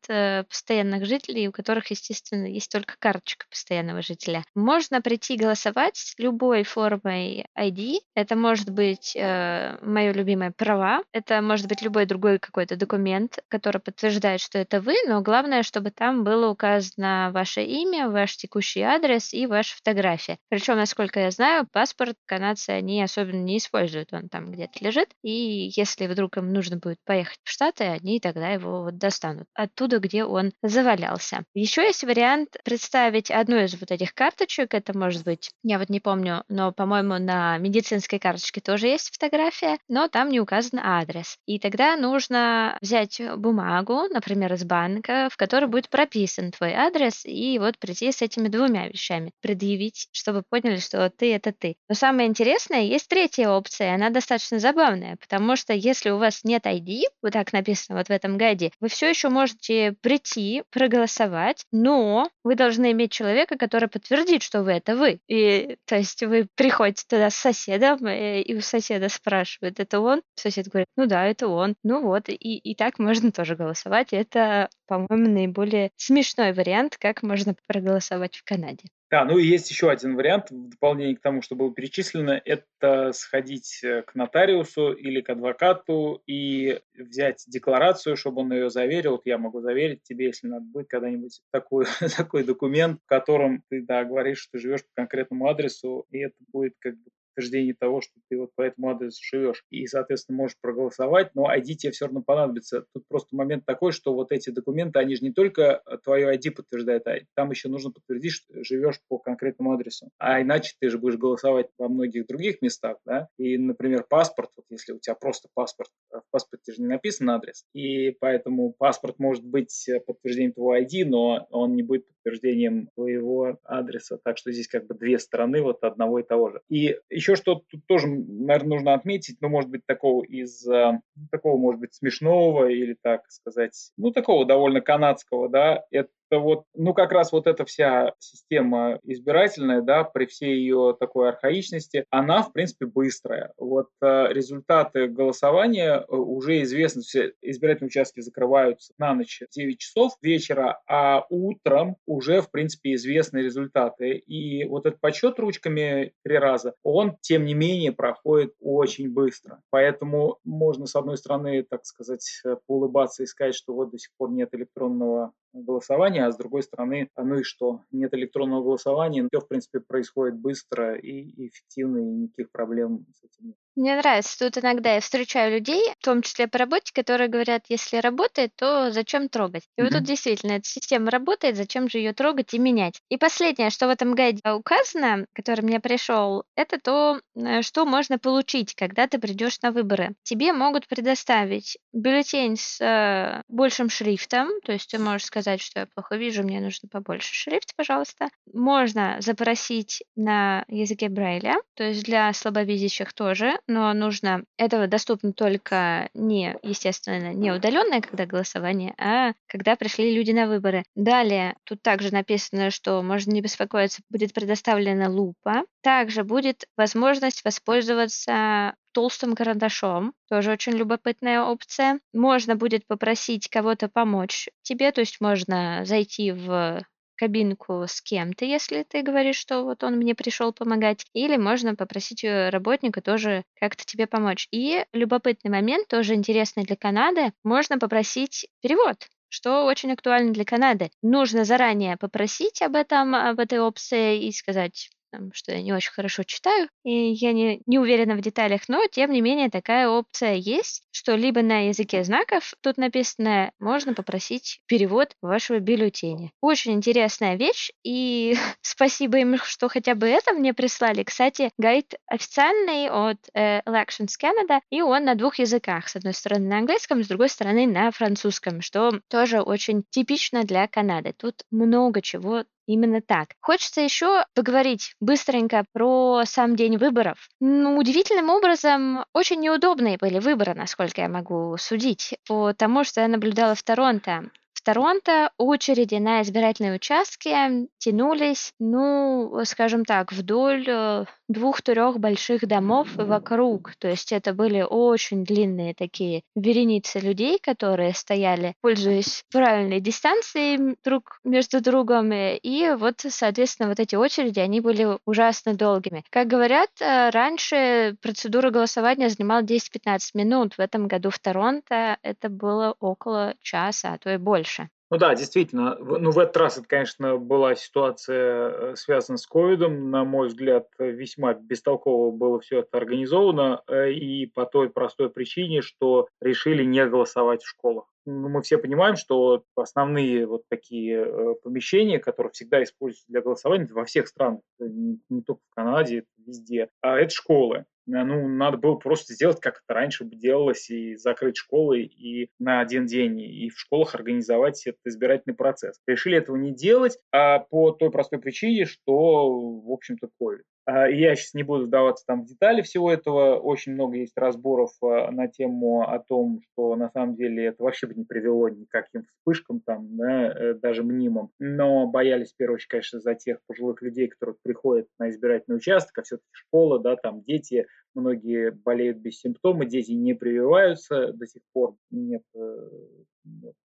постоянных жителей, у которых, естественно, есть только карточка постоянного жителя, можно прийти голосовать любой формой ID. Это может быть быть э, мое любимое права, это может быть любой другой какой-то документ, который подтверждает, что это вы, но главное, чтобы там было указано ваше имя, ваш текущий адрес и ваша фотография. Причем, насколько я знаю, паспорт канадцы они особенно не используют, он там где-то лежит, и если вдруг им нужно будет поехать в Штаты, они тогда его вот достанут оттуда, где он завалялся. Еще есть вариант представить одну из вот этих карточек, это может быть, я вот не помню, но, по-моему, на медицинской карточке тоже тоже есть фотография, но там не указан адрес. И тогда нужно взять бумагу, например, из банка, в которой будет прописан твой адрес, и вот прийти с этими двумя вещами, предъявить, чтобы поняли, что ты — это ты. Но самое интересное, есть третья опция, она достаточно забавная, потому что если у вас нет ID, вот так написано вот в этом гайде, вы все еще можете прийти, проголосовать, но вы должны иметь человека, который подтвердит, что вы это вы. И то есть вы приходите туда с соседом, э, и соседа спрашивают, это он? Сосед говорит, ну да, это он. Ну вот, и, и так можно тоже голосовать. Это, по-моему, наиболее смешной вариант, как можно проголосовать в Канаде. Да, ну и есть еще один вариант в дополнение к тому, что было перечислено, это сходить э, к нотариусу или к адвокату и взять декларацию, чтобы он ее заверил. Вот я могу заверить тебе, если надо будет когда-нибудь такой, *laughs* такой документ, в котором ты да, говоришь, что живешь по конкретному адресу, и это будет как бы подтверждение того, что ты вот по этому адресу живешь, и, соответственно, можешь проголосовать, но ID тебе все равно понадобится. Тут просто момент такой, что вот эти документы, они же не только твое ID подтверждают, а там еще нужно подтвердить, что живешь по конкретному адресу. А иначе ты же будешь голосовать во многих других местах, да, и, например, паспорт, вот если у тебя просто паспорт, а в паспорте же не написан адрес, и поэтому паспорт может быть подтверждением твоего ID, но он не будет подтверждением твоего адреса. Так что здесь как бы две стороны вот одного и того же. И еще что тут тоже, наверное, нужно отметить, ну, может быть, такого из ну, такого, может быть, смешного или, так сказать, ну, такого довольно канадского, да, это вот, ну, как раз вот эта вся система избирательная, да, при всей ее такой архаичности, она, в принципе, быстрая. Вот э, результаты голосования э, уже известны, все избирательные участки закрываются на ночь в 9 часов вечера, а утром уже, в принципе, известны результаты. И вот этот подсчет ручками три раза, он, тем не менее, проходит очень быстро. Поэтому можно, с одной стороны, так сказать, э, улыбаться и сказать, что вот до сих пор нет электронного голосования, а с другой стороны, а ну и что, нет электронного голосования, все, в принципе, происходит быстро и эффективно, и никаких проблем с этим нет. Мне нравится, тут иногда я встречаю людей, в том числе по работе, которые говорят, если работает, то зачем трогать? И mm-hmm. вот тут действительно эта система работает, зачем же ее трогать и менять? И последнее, что в этом гайде указано, который мне пришел, это то, э, что можно получить, когда ты придешь на выборы. Тебе могут предоставить бюллетень с э, большим шрифтом, то есть ты можешь сказать, что я плохо вижу, мне нужно побольше шрифт, пожалуйста. Можно запросить на языке Брайля, то есть для слабовидящих тоже, но нужно, этого доступно только не, естественно, не удаленное, когда голосование, а когда пришли люди на выборы. Далее, тут также написано, что можно не беспокоиться, будет предоставлена лупа. Также будет возможность воспользоваться толстым карандашом. Тоже очень любопытная опция. Можно будет попросить кого-то помочь тебе, то есть можно зайти в кабинку с кем-то, если ты говоришь, что вот он мне пришел помогать, или можно попросить работника тоже как-то тебе помочь. И любопытный момент, тоже интересный для Канады, можно попросить перевод что очень актуально для Канады. Нужно заранее попросить об этом, об этой опции и сказать, что я не очень хорошо читаю, и я не, не уверена в деталях, но тем не менее такая опция есть, что либо на языке знаков тут написано, можно попросить перевод вашего бюллетеня. Очень интересная вещь, и *laughs* спасибо им, что хотя бы это мне прислали. Кстати, гайд официальный от э, Elections Canada, и он на двух языках. С одной стороны на английском, с другой стороны на французском, что тоже очень типично для Канады. Тут много чего Именно так. Хочется еще поговорить быстренько про сам день выборов. Ну, удивительным образом, очень неудобные были выборы, насколько я могу судить, потому что я наблюдала в Торонто. Торонто очереди на избирательные участки тянулись, ну, скажем так, вдоль э, двух-трех больших домов вокруг. То есть это были очень длинные такие вереницы людей, которые стояли, пользуясь правильной дистанцией друг между другом. И вот, соответственно, вот эти очереди, они были ужасно долгими. Как говорят, э, раньше процедура голосования занимала 10-15 минут. В этом году в Торонто это было около часа, а то и больше. Ну да, действительно. Ну, в этот раз это, конечно, была ситуация, э, связана с ковидом. На мой взгляд, весьма бестолково было все это организовано. Э, и по той простой причине, что решили не голосовать в школах. Ну, мы все понимаем, что основные вот такие э, помещения, которые всегда используются для голосования во всех странах, не, не только в Канаде, везде, а это школы. Э, ну, надо было просто сделать, как это раньше бы делалось, и закрыть школы и на один день, и в школах организовать этот избирательный процесс. Решили этого не делать а по той простой причине, что, в общем-то, COVID. А, я сейчас не буду вдаваться там в детали всего этого. Очень много есть разборов а, на тему о том, что на самом деле это вообще бы не привело ни к каким вспышкам там, да, э, даже мнимым. Но боялись, в первую очередь, конечно, за тех пожилых людей, которые приходят на избирательный участок, а все-таки школа, да, там дети, многие болеют без симптомов, дети не прививаются до сих пор, нет э,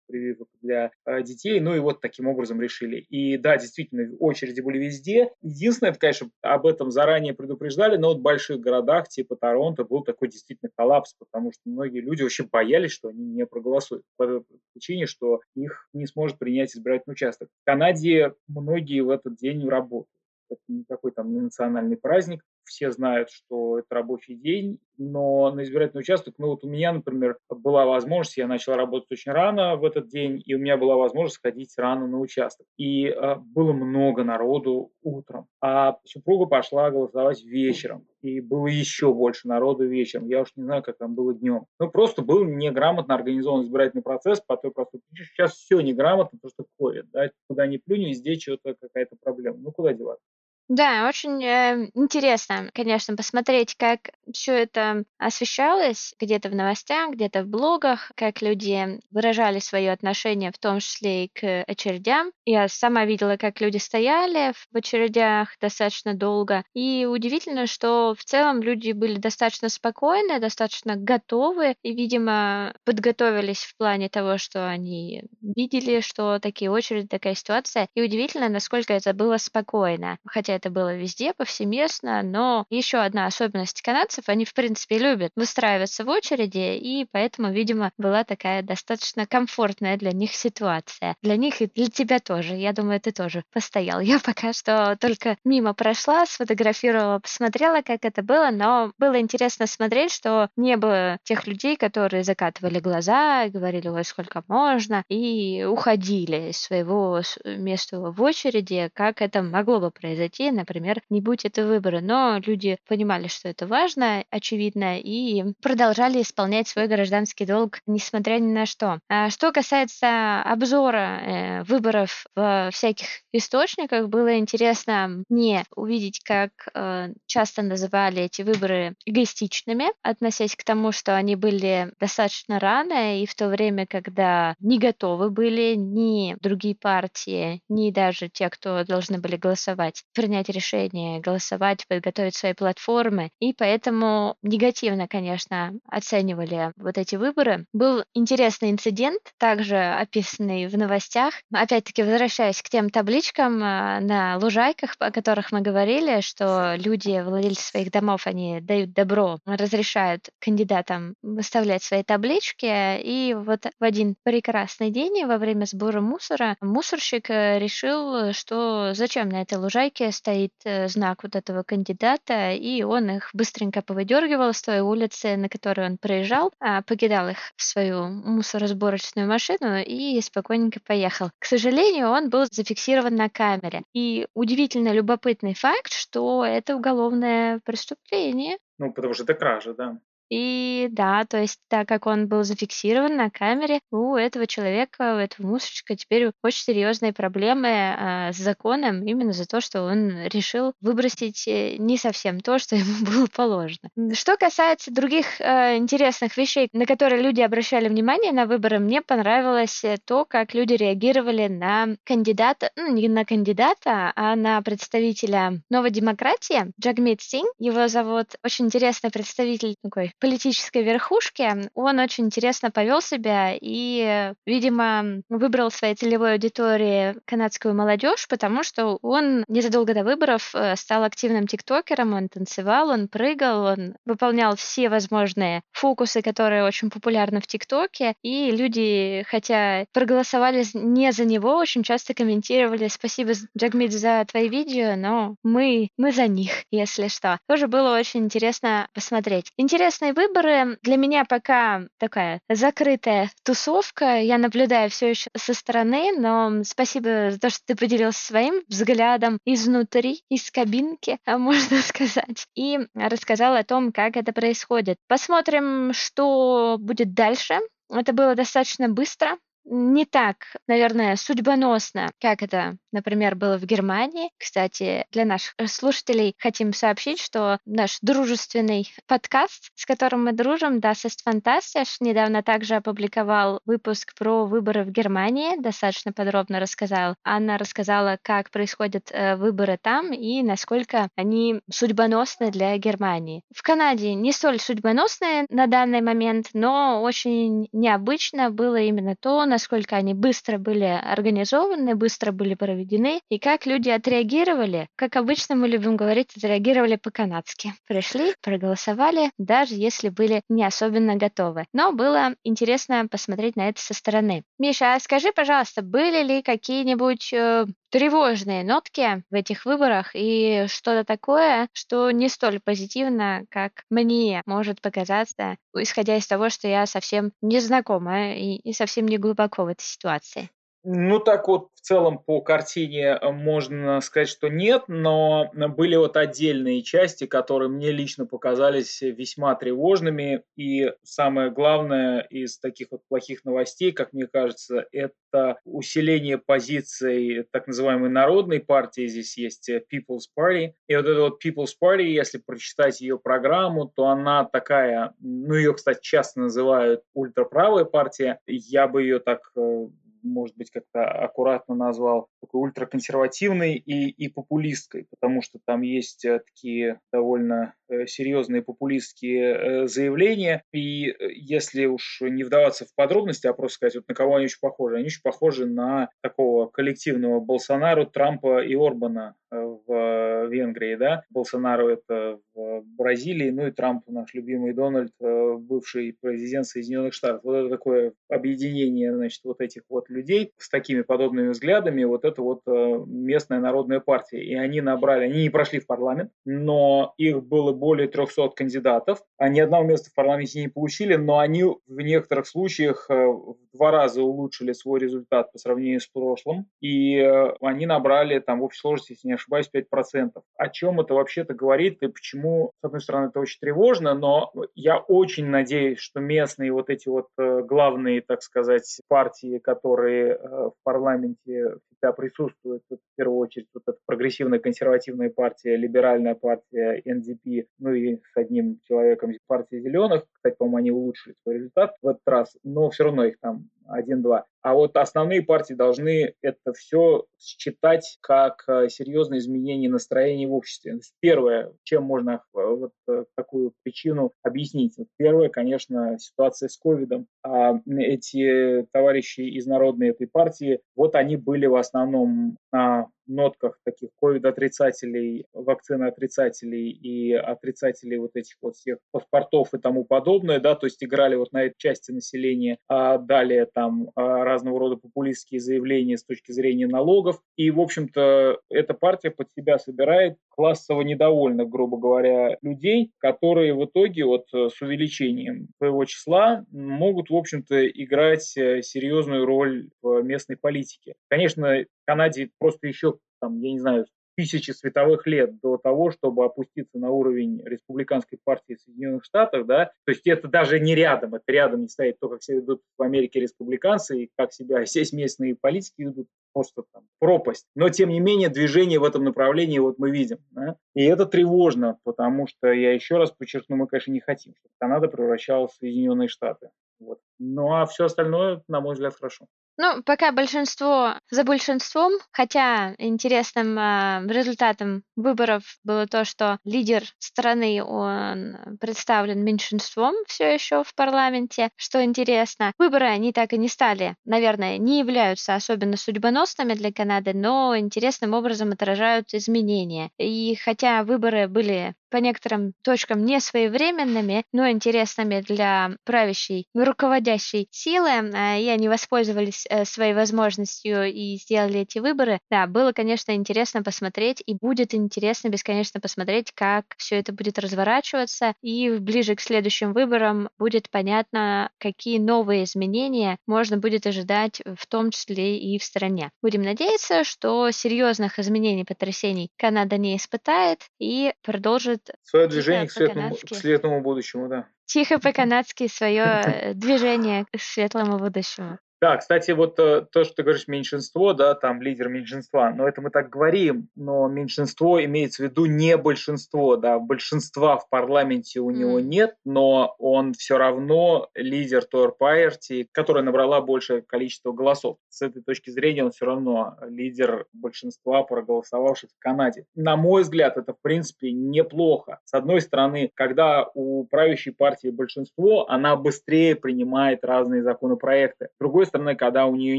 прививок для э, детей. Ну и вот таким образом решили. И да, действительно, очереди были везде. Единственное, это, конечно, об этом заранее предупреждали, но вот в больших городах типа Торонто был такой действительно коллапс, потому что многие люди вообще боялись, что они не проголосуют по причине, что их не сможет принять избирательный участок. В Канаде многие в этот день работают. Это не какой там не национальный праздник. все знают, что это рабочий день, но на избирательный участок, ну вот у меня, например, была возможность, я начал работать очень рано в этот день, и у меня была возможность ходить рано на участок. И э, было много народу утром, а супруга пошла голосовать вечером, и было еще больше народу вечером. Я уж не знаю, как там было днем. Ну, просто был неграмотно организован избирательный процесс по той простой причине. Сейчас все неграмотно, потому что ковид, да, куда ни плюнь, везде что-то какая-то проблема. Ну, куда деваться? Да, очень, э, интересно, конечно, посмотреть, как все это освещалось где-то в новостях, где-то в блогах, как люди выражали свое отношение, в том числе и к очередям. Я сама видела, как люди стояли в очередях достаточно долго. И удивительно, что в целом люди были достаточно спокойны, достаточно готовы и, видимо, подготовились в плане того, что они видели, что такие очереди, такая ситуация. И удивительно, насколько это было спокойно. Хотя это было везде, повсеместно, но еще одна особенность канадцев, они, в принципе, любят выстраиваться в очереди, и поэтому, видимо, была такая достаточно комфортная для них ситуация. Для них и для тебя тоже. Я думаю, ты тоже постоял. *laughs* Я пока что только мимо прошла, сфотографировала, посмотрела, как это было, но было интересно смотреть, что не было тех людей, которые закатывали глаза, говорили, ой, сколько можно, и уходили из своего места в очереди, как это могло бы произойти, например, не будь это выборы. Но люди понимали, что это важно, очевидно, и продолжали исполнять свой гражданский долг, несмотря ни на что. А что касается обзора э, выборов в всяких источниках, было интересно мне увидеть, как э, часто называли эти выборы эгоистичными, относясь к тому, что они были достаточно рано, и в то время, когда не готовы были ни другие партии, ни даже те, кто должны были голосовать, принять принять решение, голосовать, подготовить свои платформы. И поэтому негативно, конечно, оценивали вот эти выборы. Был интересный инцидент, также описанный в новостях. Опять-таки, возвращаясь к тем табличкам а, на лужайках, о которых мы говорили, что люди, владельцы своих домов, они дают добро, разрешают кандидатам выставлять свои таблички. И вот в один прекрасный день во время сбора мусора мусорщик э, решил, что зачем на этой лужайке стоит стоит э, знак вот этого кандидата, и он их быстренько повыдергивал с той улицы, на которую он проезжал, а, покидал их в свою мусоросборочную машину и спокойненько поехал. К сожалению, он был зафиксирован на камере. И удивительно любопытный факт, что это уголовное преступление. Ну, потому что это кража, да. И да, то есть так как он был зафиксирован на камере, у этого человека, у этого мусорщика теперь очень серьезные проблемы а, с законом именно за то, что он решил выбросить э, не совсем то, что *laughs* ему было положено. Что касается других а, интересных вещей, на которые люди обращали внимание на выборы, мне понравилось э, то, как люди реагировали на кандидата, ну не на кандидата, а на представителя новой демократии Джагмит Синг. Его зовут очень интересный представитель такой политической верхушки, он очень интересно повел себя и, видимо, выбрал своей целевой аудитории канадскую молодежь, потому что он незадолго до выборов э, стал активным тиктокером, он танцевал, он прыгал, он выполнял все возможные фокусы, которые очень популярны в ТикТоке, и люди, хотя проголосовали не за него, очень часто комментировали «Спасибо, Джагмид, за твои видео, но мы, мы за них, если что». Тоже было очень интересно посмотреть. Интересно Местные выборы для меня пока такая закрытая тусовка. Я наблюдаю все еще со стороны, но спасибо за то, что ты поделился своим взглядом изнутри, из кабинки, *laughs* можно сказать, и рассказал о том, как это происходит. Посмотрим, что будет дальше. Это было достаточно быстро, не так, наверное, судьбоносно, как это, например, было в Германии. Кстати, для наших слушателей хотим сообщить, что наш дружественный подкаст, с которым мы дружим, Das ist fantastisch, недавно также опубликовал выпуск про выборы в Германии, достаточно подробно рассказал. Анна рассказала, как происходят э, выборы там и насколько они судьбоносны для Германии. В Канаде не столь судьбоносные на данный момент, но очень необычно было именно то, насколько они быстро были организованы, быстро были проведены, и как люди отреагировали. Как обычно мы любим говорить, отреагировали по-канадски. Пришли, проголосовали, даже если были не особенно готовы. Но было интересно посмотреть на это со стороны. Миша, а скажи, пожалуйста, были ли какие-нибудь э, тревожные нотки в этих выборах и что-то такое, что не столь позитивно, как мне может показаться, исходя из того, что я совсем не знакома и, и совсем не глубоко в этой ситуации. Ну, так вот, в целом по картине э, можно сказать, что нет, но были вот отдельные части, которые мне лично показались весьма тревожными. И самое главное из таких вот плохих новостей, как мне кажется, это усиление позиций так называемой народной партии. Здесь есть э, People's Party. И вот эта вот People's Party, если прочитать ее программу, то она такая, ну ее, кстати, часто называют ультраправая партия. Я бы ее так э, может быть, как-то аккуратно назвал, такой ультраконсервативной и, и популистской, потому что там есть э, такие довольно серьезные популистские э, заявления. И если уж не вдаваться в подробности, а просто сказать, вот на кого они очень похожи, они очень похожи на такого коллективного Болсонару, Трампа и Орбана в Венгрии, да. Болсонару это в Бразилии, ну и Трамп, наш любимый Дональд, бывший президент Соединенных Штатов. Вот это такое объединение, значит, вот этих вот людей с такими подобными взглядами, вот это вот э, местная народная партия. И они набрали, они не прошли в парламент, но их было более 300 кандидатов. Они одного места в парламенте не получили, но они в некоторых случаях э, в два раза улучшили свой результат по сравнению с прошлым. И э, они набрали там в общей сложности, если не ошибаюсь, 5%. О чем это вообще-то говорит и почему, с одной стороны, это очень тревожно, но я очень надеюсь, что местные вот эти вот главные, так сказать, партии, которые э, в парламенте всегда присутствуют, в первую очередь, вот эта прогрессивная консервативная партия, либеральная партия НДП, ну и с одним человеком из партии зеленых, кстати, по-моему, они улучшили свой результат в этот раз, но все равно их там один-два. А вот основные партии должны это все считать как э, серьезное изменение настроения в обществе. Первое, чем можно э, вот такую причину объяснить. Первое, конечно, ситуация с ковидом. А эти товарищи из народной этой партии, вот они были в основном на нотках таких ковид-отрицателей, вакцины-отрицателей и отрицателей вот этих вот всех паспортов и тому подобное, да, то есть играли вот на этой части населения, а далее там а, разного рода популистские заявления с точки зрения налогов. И, в общем-то, эта партия под себя собирает классово недовольных, грубо говоря, людей, которые в итоге вот с увеличением своего числа могут, в общем-то, играть э, серьезную роль в местной политике. Конечно, Канаде просто еще, там, я не знаю, тысячи световых лет до того, чтобы опуститься на уровень республиканской партии в Соединенных Штатах, да, то есть это даже не рядом, это рядом не стоит то, как себя ведут в Америке республиканцы и как себя *laughs* здесь местные политики ведут, просто там пропасть. Но, тем не менее, движение в этом направлении вот мы видим. Да? И это тревожно, потому что, я еще раз подчеркну, мы, конечно, не хотим, чтобы Канада превращалась в Соединенные Штаты. Вот. Ну а все остальное, на мой взгляд, хорошо. Ну, пока большинство за большинством, хотя интересным э, результатом выборов было то, что лидер страны, он представлен меньшинством все еще в парламенте, что интересно. Выборы, они так и не стали, наверное, не являются особенно судьбоносными для Канады, но интересным образом отражают изменения. И хотя выборы были по некоторым точкам не своевременными, но интересными для правящей, руководящей силы, э, и они воспользовались э, своей возможностью и сделали эти выборы. Да, было, конечно, интересно посмотреть, и будет интересно бесконечно посмотреть, как все это будет разворачиваться, и ближе к следующим выборам будет понятно, какие новые изменения можно будет ожидать, в том числе и в стране. Будем надеяться, что серьезных изменений, потрясений Канада не испытает и продолжит. Свое движение к светлому, к светлому будущему, да. Тихо по-канадски свое *laughs* э, движение к светлому будущему. Да, кстати, вот э, то, что ты говоришь меньшинство, да, там лидер меньшинства, но это мы так говорим, но меньшинство имеется в виду не большинство, да, большинства в парламенте у него нет, но он все равно лидер той партии, которая набрала большее количество голосов. С этой точки зрения он все равно лидер большинства проголосовавших в Канаде. На мой взгляд, это в принципе неплохо. С одной стороны, когда у правящей партии большинство, она быстрее принимает разные законопроекты. С другой стороны, когда у нее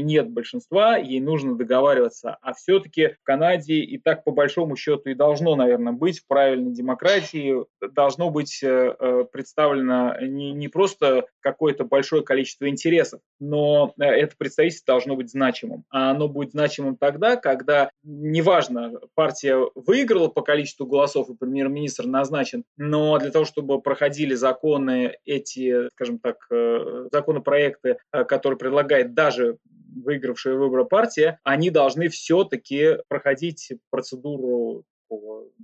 нет большинства, ей нужно договариваться. А все-таки в Канаде и так по большому счету и должно, наверное, быть в правильной демократии, должно быть э, э, представлено не, не просто какое-то большое количество интересов, но э, это представительство должно быть значимым. А оно будет значимым тогда, когда, неважно, партия выиграла по количеству голосов и премьер-министр назначен, но для того, чтобы проходили законы эти, скажем так, законопроекты, которые предлагает даже выигравшая выборы партия, они должны все-таки проходить процедуру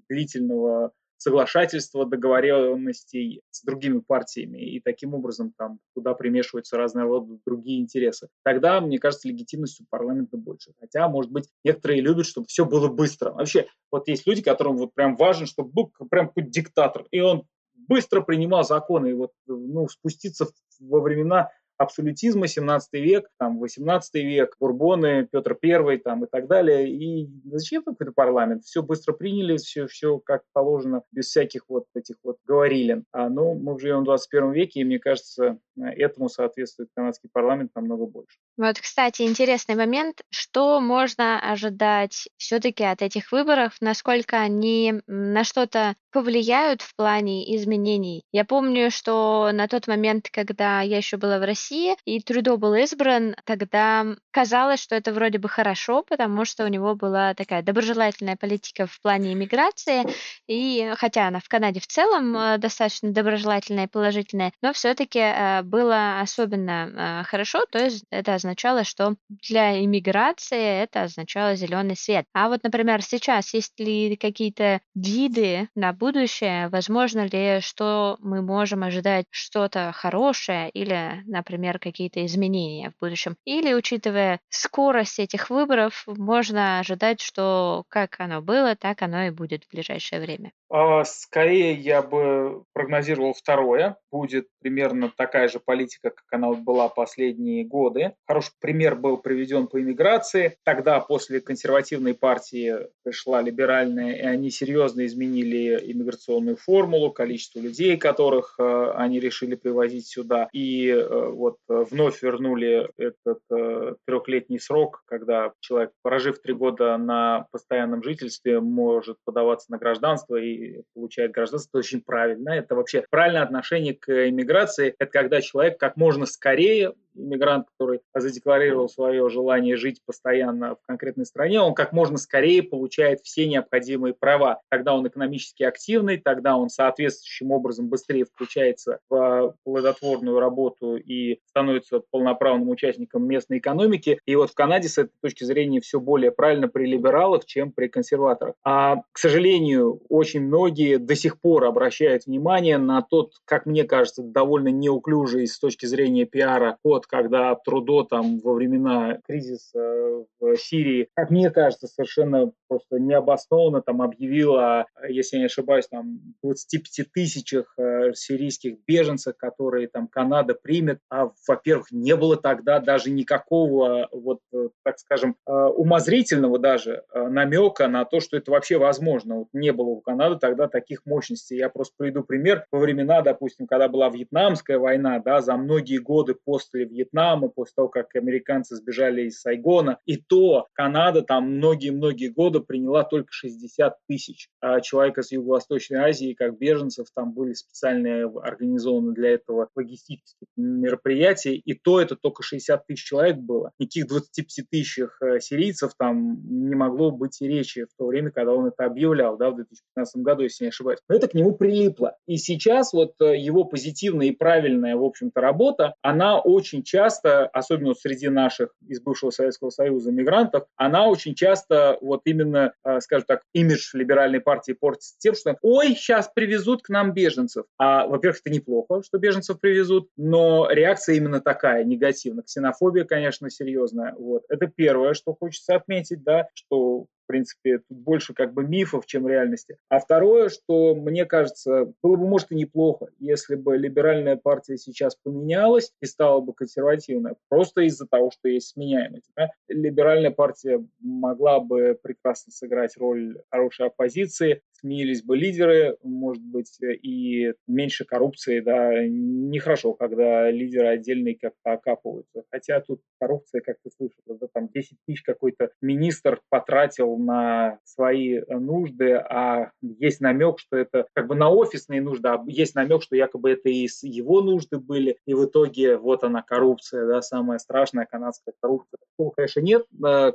длительного соглашательства, договоренностей с другими партиями, и таким образом там туда примешиваются разные рода другие интересы. Тогда, мне кажется, легитимность у парламента больше. Хотя, может быть, некоторые любят, чтобы все было быстро. Вообще, вот есть люди, которым вот прям важно, чтобы был прям какой диктатор, и он быстро принимал законы, и вот ну, спуститься во времена абсолютизма 17 век, там 18 век, Бурбоны, Петр I там, и так далее. И зачем какой-то парламент? Все быстро приняли, все, все как положено, без всяких вот этих вот говорилин. А, ну, мы живем в 21 веке, и мне кажется, этому соответствует канадский парламент намного больше. Вот, кстати, интересный момент, что можно ожидать все-таки от этих выборов, насколько они на что-то повлияют в плане изменений. Я помню, что на тот момент, когда я еще была в России, и Трюдо был избран, тогда казалось, что это вроде бы хорошо, потому что у него была такая доброжелательная политика в плане иммиграции, и хотя она в Канаде в целом э, достаточно доброжелательная и положительная, но все-таки э, было особенно э, хорошо, то есть это означало, что для иммиграции это означало зеленый свет. А вот, например, сейчас есть ли какие-то виды на будущее, возможно ли, что мы можем ожидать что-то хорошее или, например, какие-то изменения в будущем. Или, учитывая скорость этих выборов, можно ожидать, что как оно было, так оно и будет в ближайшее время. А, скорее я бы прогнозировал второе. Будет примерно такая же политика, как она была последние годы. Хороший пример был приведен по иммиграции. Тогда после консервативной партии пришла либеральная, и они серьезно изменили иммиграционную формулу, количество людей, которых э, они решили привозить сюда. И э, вот вновь вернули этот э, трехлетний срок, когда человек, прожив три года на постоянном жительстве, может подаваться на гражданство и получает гражданство, это очень правильно. Это вообще правильное отношение к иммиграции. Это когда человек как можно скорее иммигрант, который задекларировал свое желание жить постоянно в конкретной стране, он как можно скорее получает все необходимые права. Тогда он экономически активный, тогда он соответствующим образом быстрее включается в плодотворную работу и становится полноправным участником местной экономики. И вот в Канаде с этой точки зрения все более правильно при либералах, чем при консерваторах. А, к сожалению, очень многие до сих пор обращают внимание на тот, как мне кажется, довольно неуклюжий с точки зрения пиара ход когда Трудо там во времена кризиса в Сирии, как мне кажется, совершенно просто необоснованно там объявила, если я не ошибаюсь, там 25 тысячах э, сирийских беженцев, которые там Канада примет. А, во-первых, не было тогда даже никакого, вот, э, так скажем, э, умозрительного даже намека на то, что это вообще возможно. Вот не было у Канады тогда таких мощностей. Я просто приведу пример. Во времена, допустим, когда была Вьетнамская война, да, за многие годы после Вьетнама, после того, как американцы сбежали из Сайгона, и то Канада там многие-многие годы приняла только 60 тысяч а человек из Юго-Восточной Азии, как беженцев, там были специальные организованы для этого логистические мероприятия, и то это только 60 тысяч человек было. Никаких 25 тысяч э, сирийцев там не могло быть и речи в то время, когда он это объявлял, да, в 2015 году, если не ошибаюсь. Но это к нему прилипло. И сейчас вот э, его позитивная и правильная, в общем-то, работа, она очень часто, особенно среди наших из бывшего Советского Союза мигрантов, она очень часто вот именно, э, скажем так, имидж либеральной партии портится тем, что ой, сейчас привезут к нам беженцев. А, во-первых, это неплохо, что беженцев привезут, но реакция именно такая, негативная. Ксенофобия, конечно, серьезная. Вот. Это первое, что хочется отметить, да, что в принципе, тут больше как бы мифов, чем реальности. А второе, что мне кажется, было бы, может, и неплохо, если бы либеральная партия сейчас поменялась и стала бы консервативной, просто из-за того, что есть сменяемость. Да? Либеральная партия могла бы прекрасно сыграть роль хорошей оппозиции, сменились бы лидеры, может быть, и меньше коррупции, да, нехорошо, когда лидеры отдельные как-то окапываются. Хотя тут коррупция, как ты слышишь, да, там 10 тысяч какой-то министр потратил на свои нужды, а есть намек, что это как бы на офисные нужды, а есть намек, что якобы это и его нужды были, и в итоге вот она коррупция, да, самая страшная канадская коррупция. Такого, конечно, нет,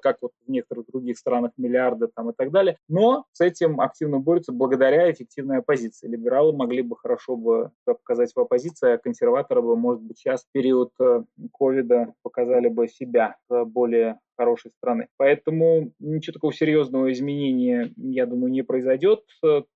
как вот в некоторых других странах миллиарды там и так далее, но с этим активно борются благодаря эффективной оппозиции. Либералы могли бы хорошо бы показать в оппозиции, а консерваторы бы, может быть, сейчас в период э, ковида показали бы себя более хорошей страны. Поэтому ничего такого серьезного изменения, я думаю, не произойдет.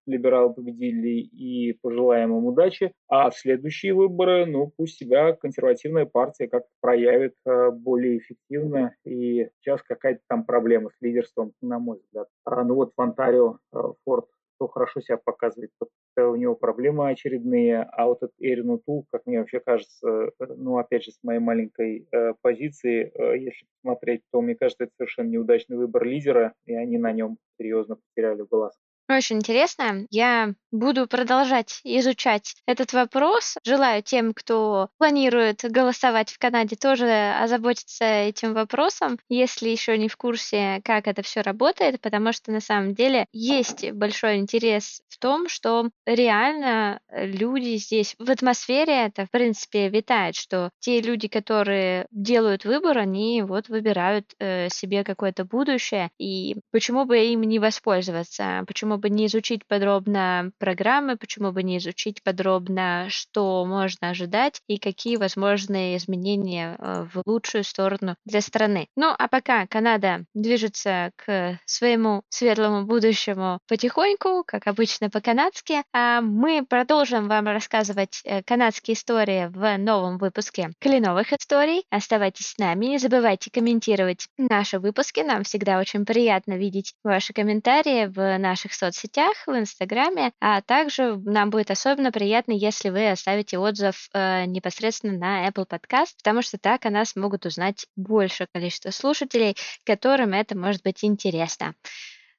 Либералы победили и пожелаем им удачи. А следующие выборы, ну, пусть себя консервативная партия как-то проявит э, более эффективно. И сейчас какая-то там проблема с лидерством, на мой взгляд. А, ну вот в Онтарио э, Форд кто хорошо себя показывает, у него проблемы очередные, а вот этот Эрин Утул, как мне вообще кажется, э, ну, опять же, с моей маленькой э, позиции, э, если посмотреть, то мне кажется, это совершенно неудачный выбор лидера, и они на нем серьезно потеряли глаз. Очень интересно. Я буду продолжать изучать этот вопрос. Желаю тем, кто планирует голосовать в Канаде, тоже озаботиться этим вопросом, если еще не в курсе, как это все работает, потому что на самом деле есть большой интерес в том, что реально люди здесь в атмосфере это, в принципе, витает, что те люди, которые делают выбор, они вот выбирают э, себе какое-то будущее, и почему бы им не воспользоваться, почему почему бы не изучить подробно программы, почему бы не изучить подробно, что можно ожидать и какие возможные изменения э, в лучшую сторону для страны. Ну, а пока Канада движется к своему светлому будущему потихоньку, как обычно по-канадски, а мы продолжим вам рассказывать э, канадские истории в новом выпуске Кленовых историй. Оставайтесь с нами, не забывайте комментировать наши выпуски. Нам всегда очень приятно видеть ваши комментарии в наших соцсетях соцсетях, в Инстаграме, а также нам будет особенно приятно, если вы оставите отзыв э, непосредственно на Apple Podcast, потому что так о нас могут узнать большее количество слушателей, которым это может быть интересно.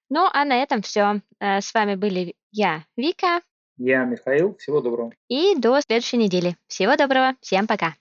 Ну, а на этом все. Э, с вами были я, Вика. Я Михаил. Всего доброго. И до следующей недели. Всего доброго. Всем пока.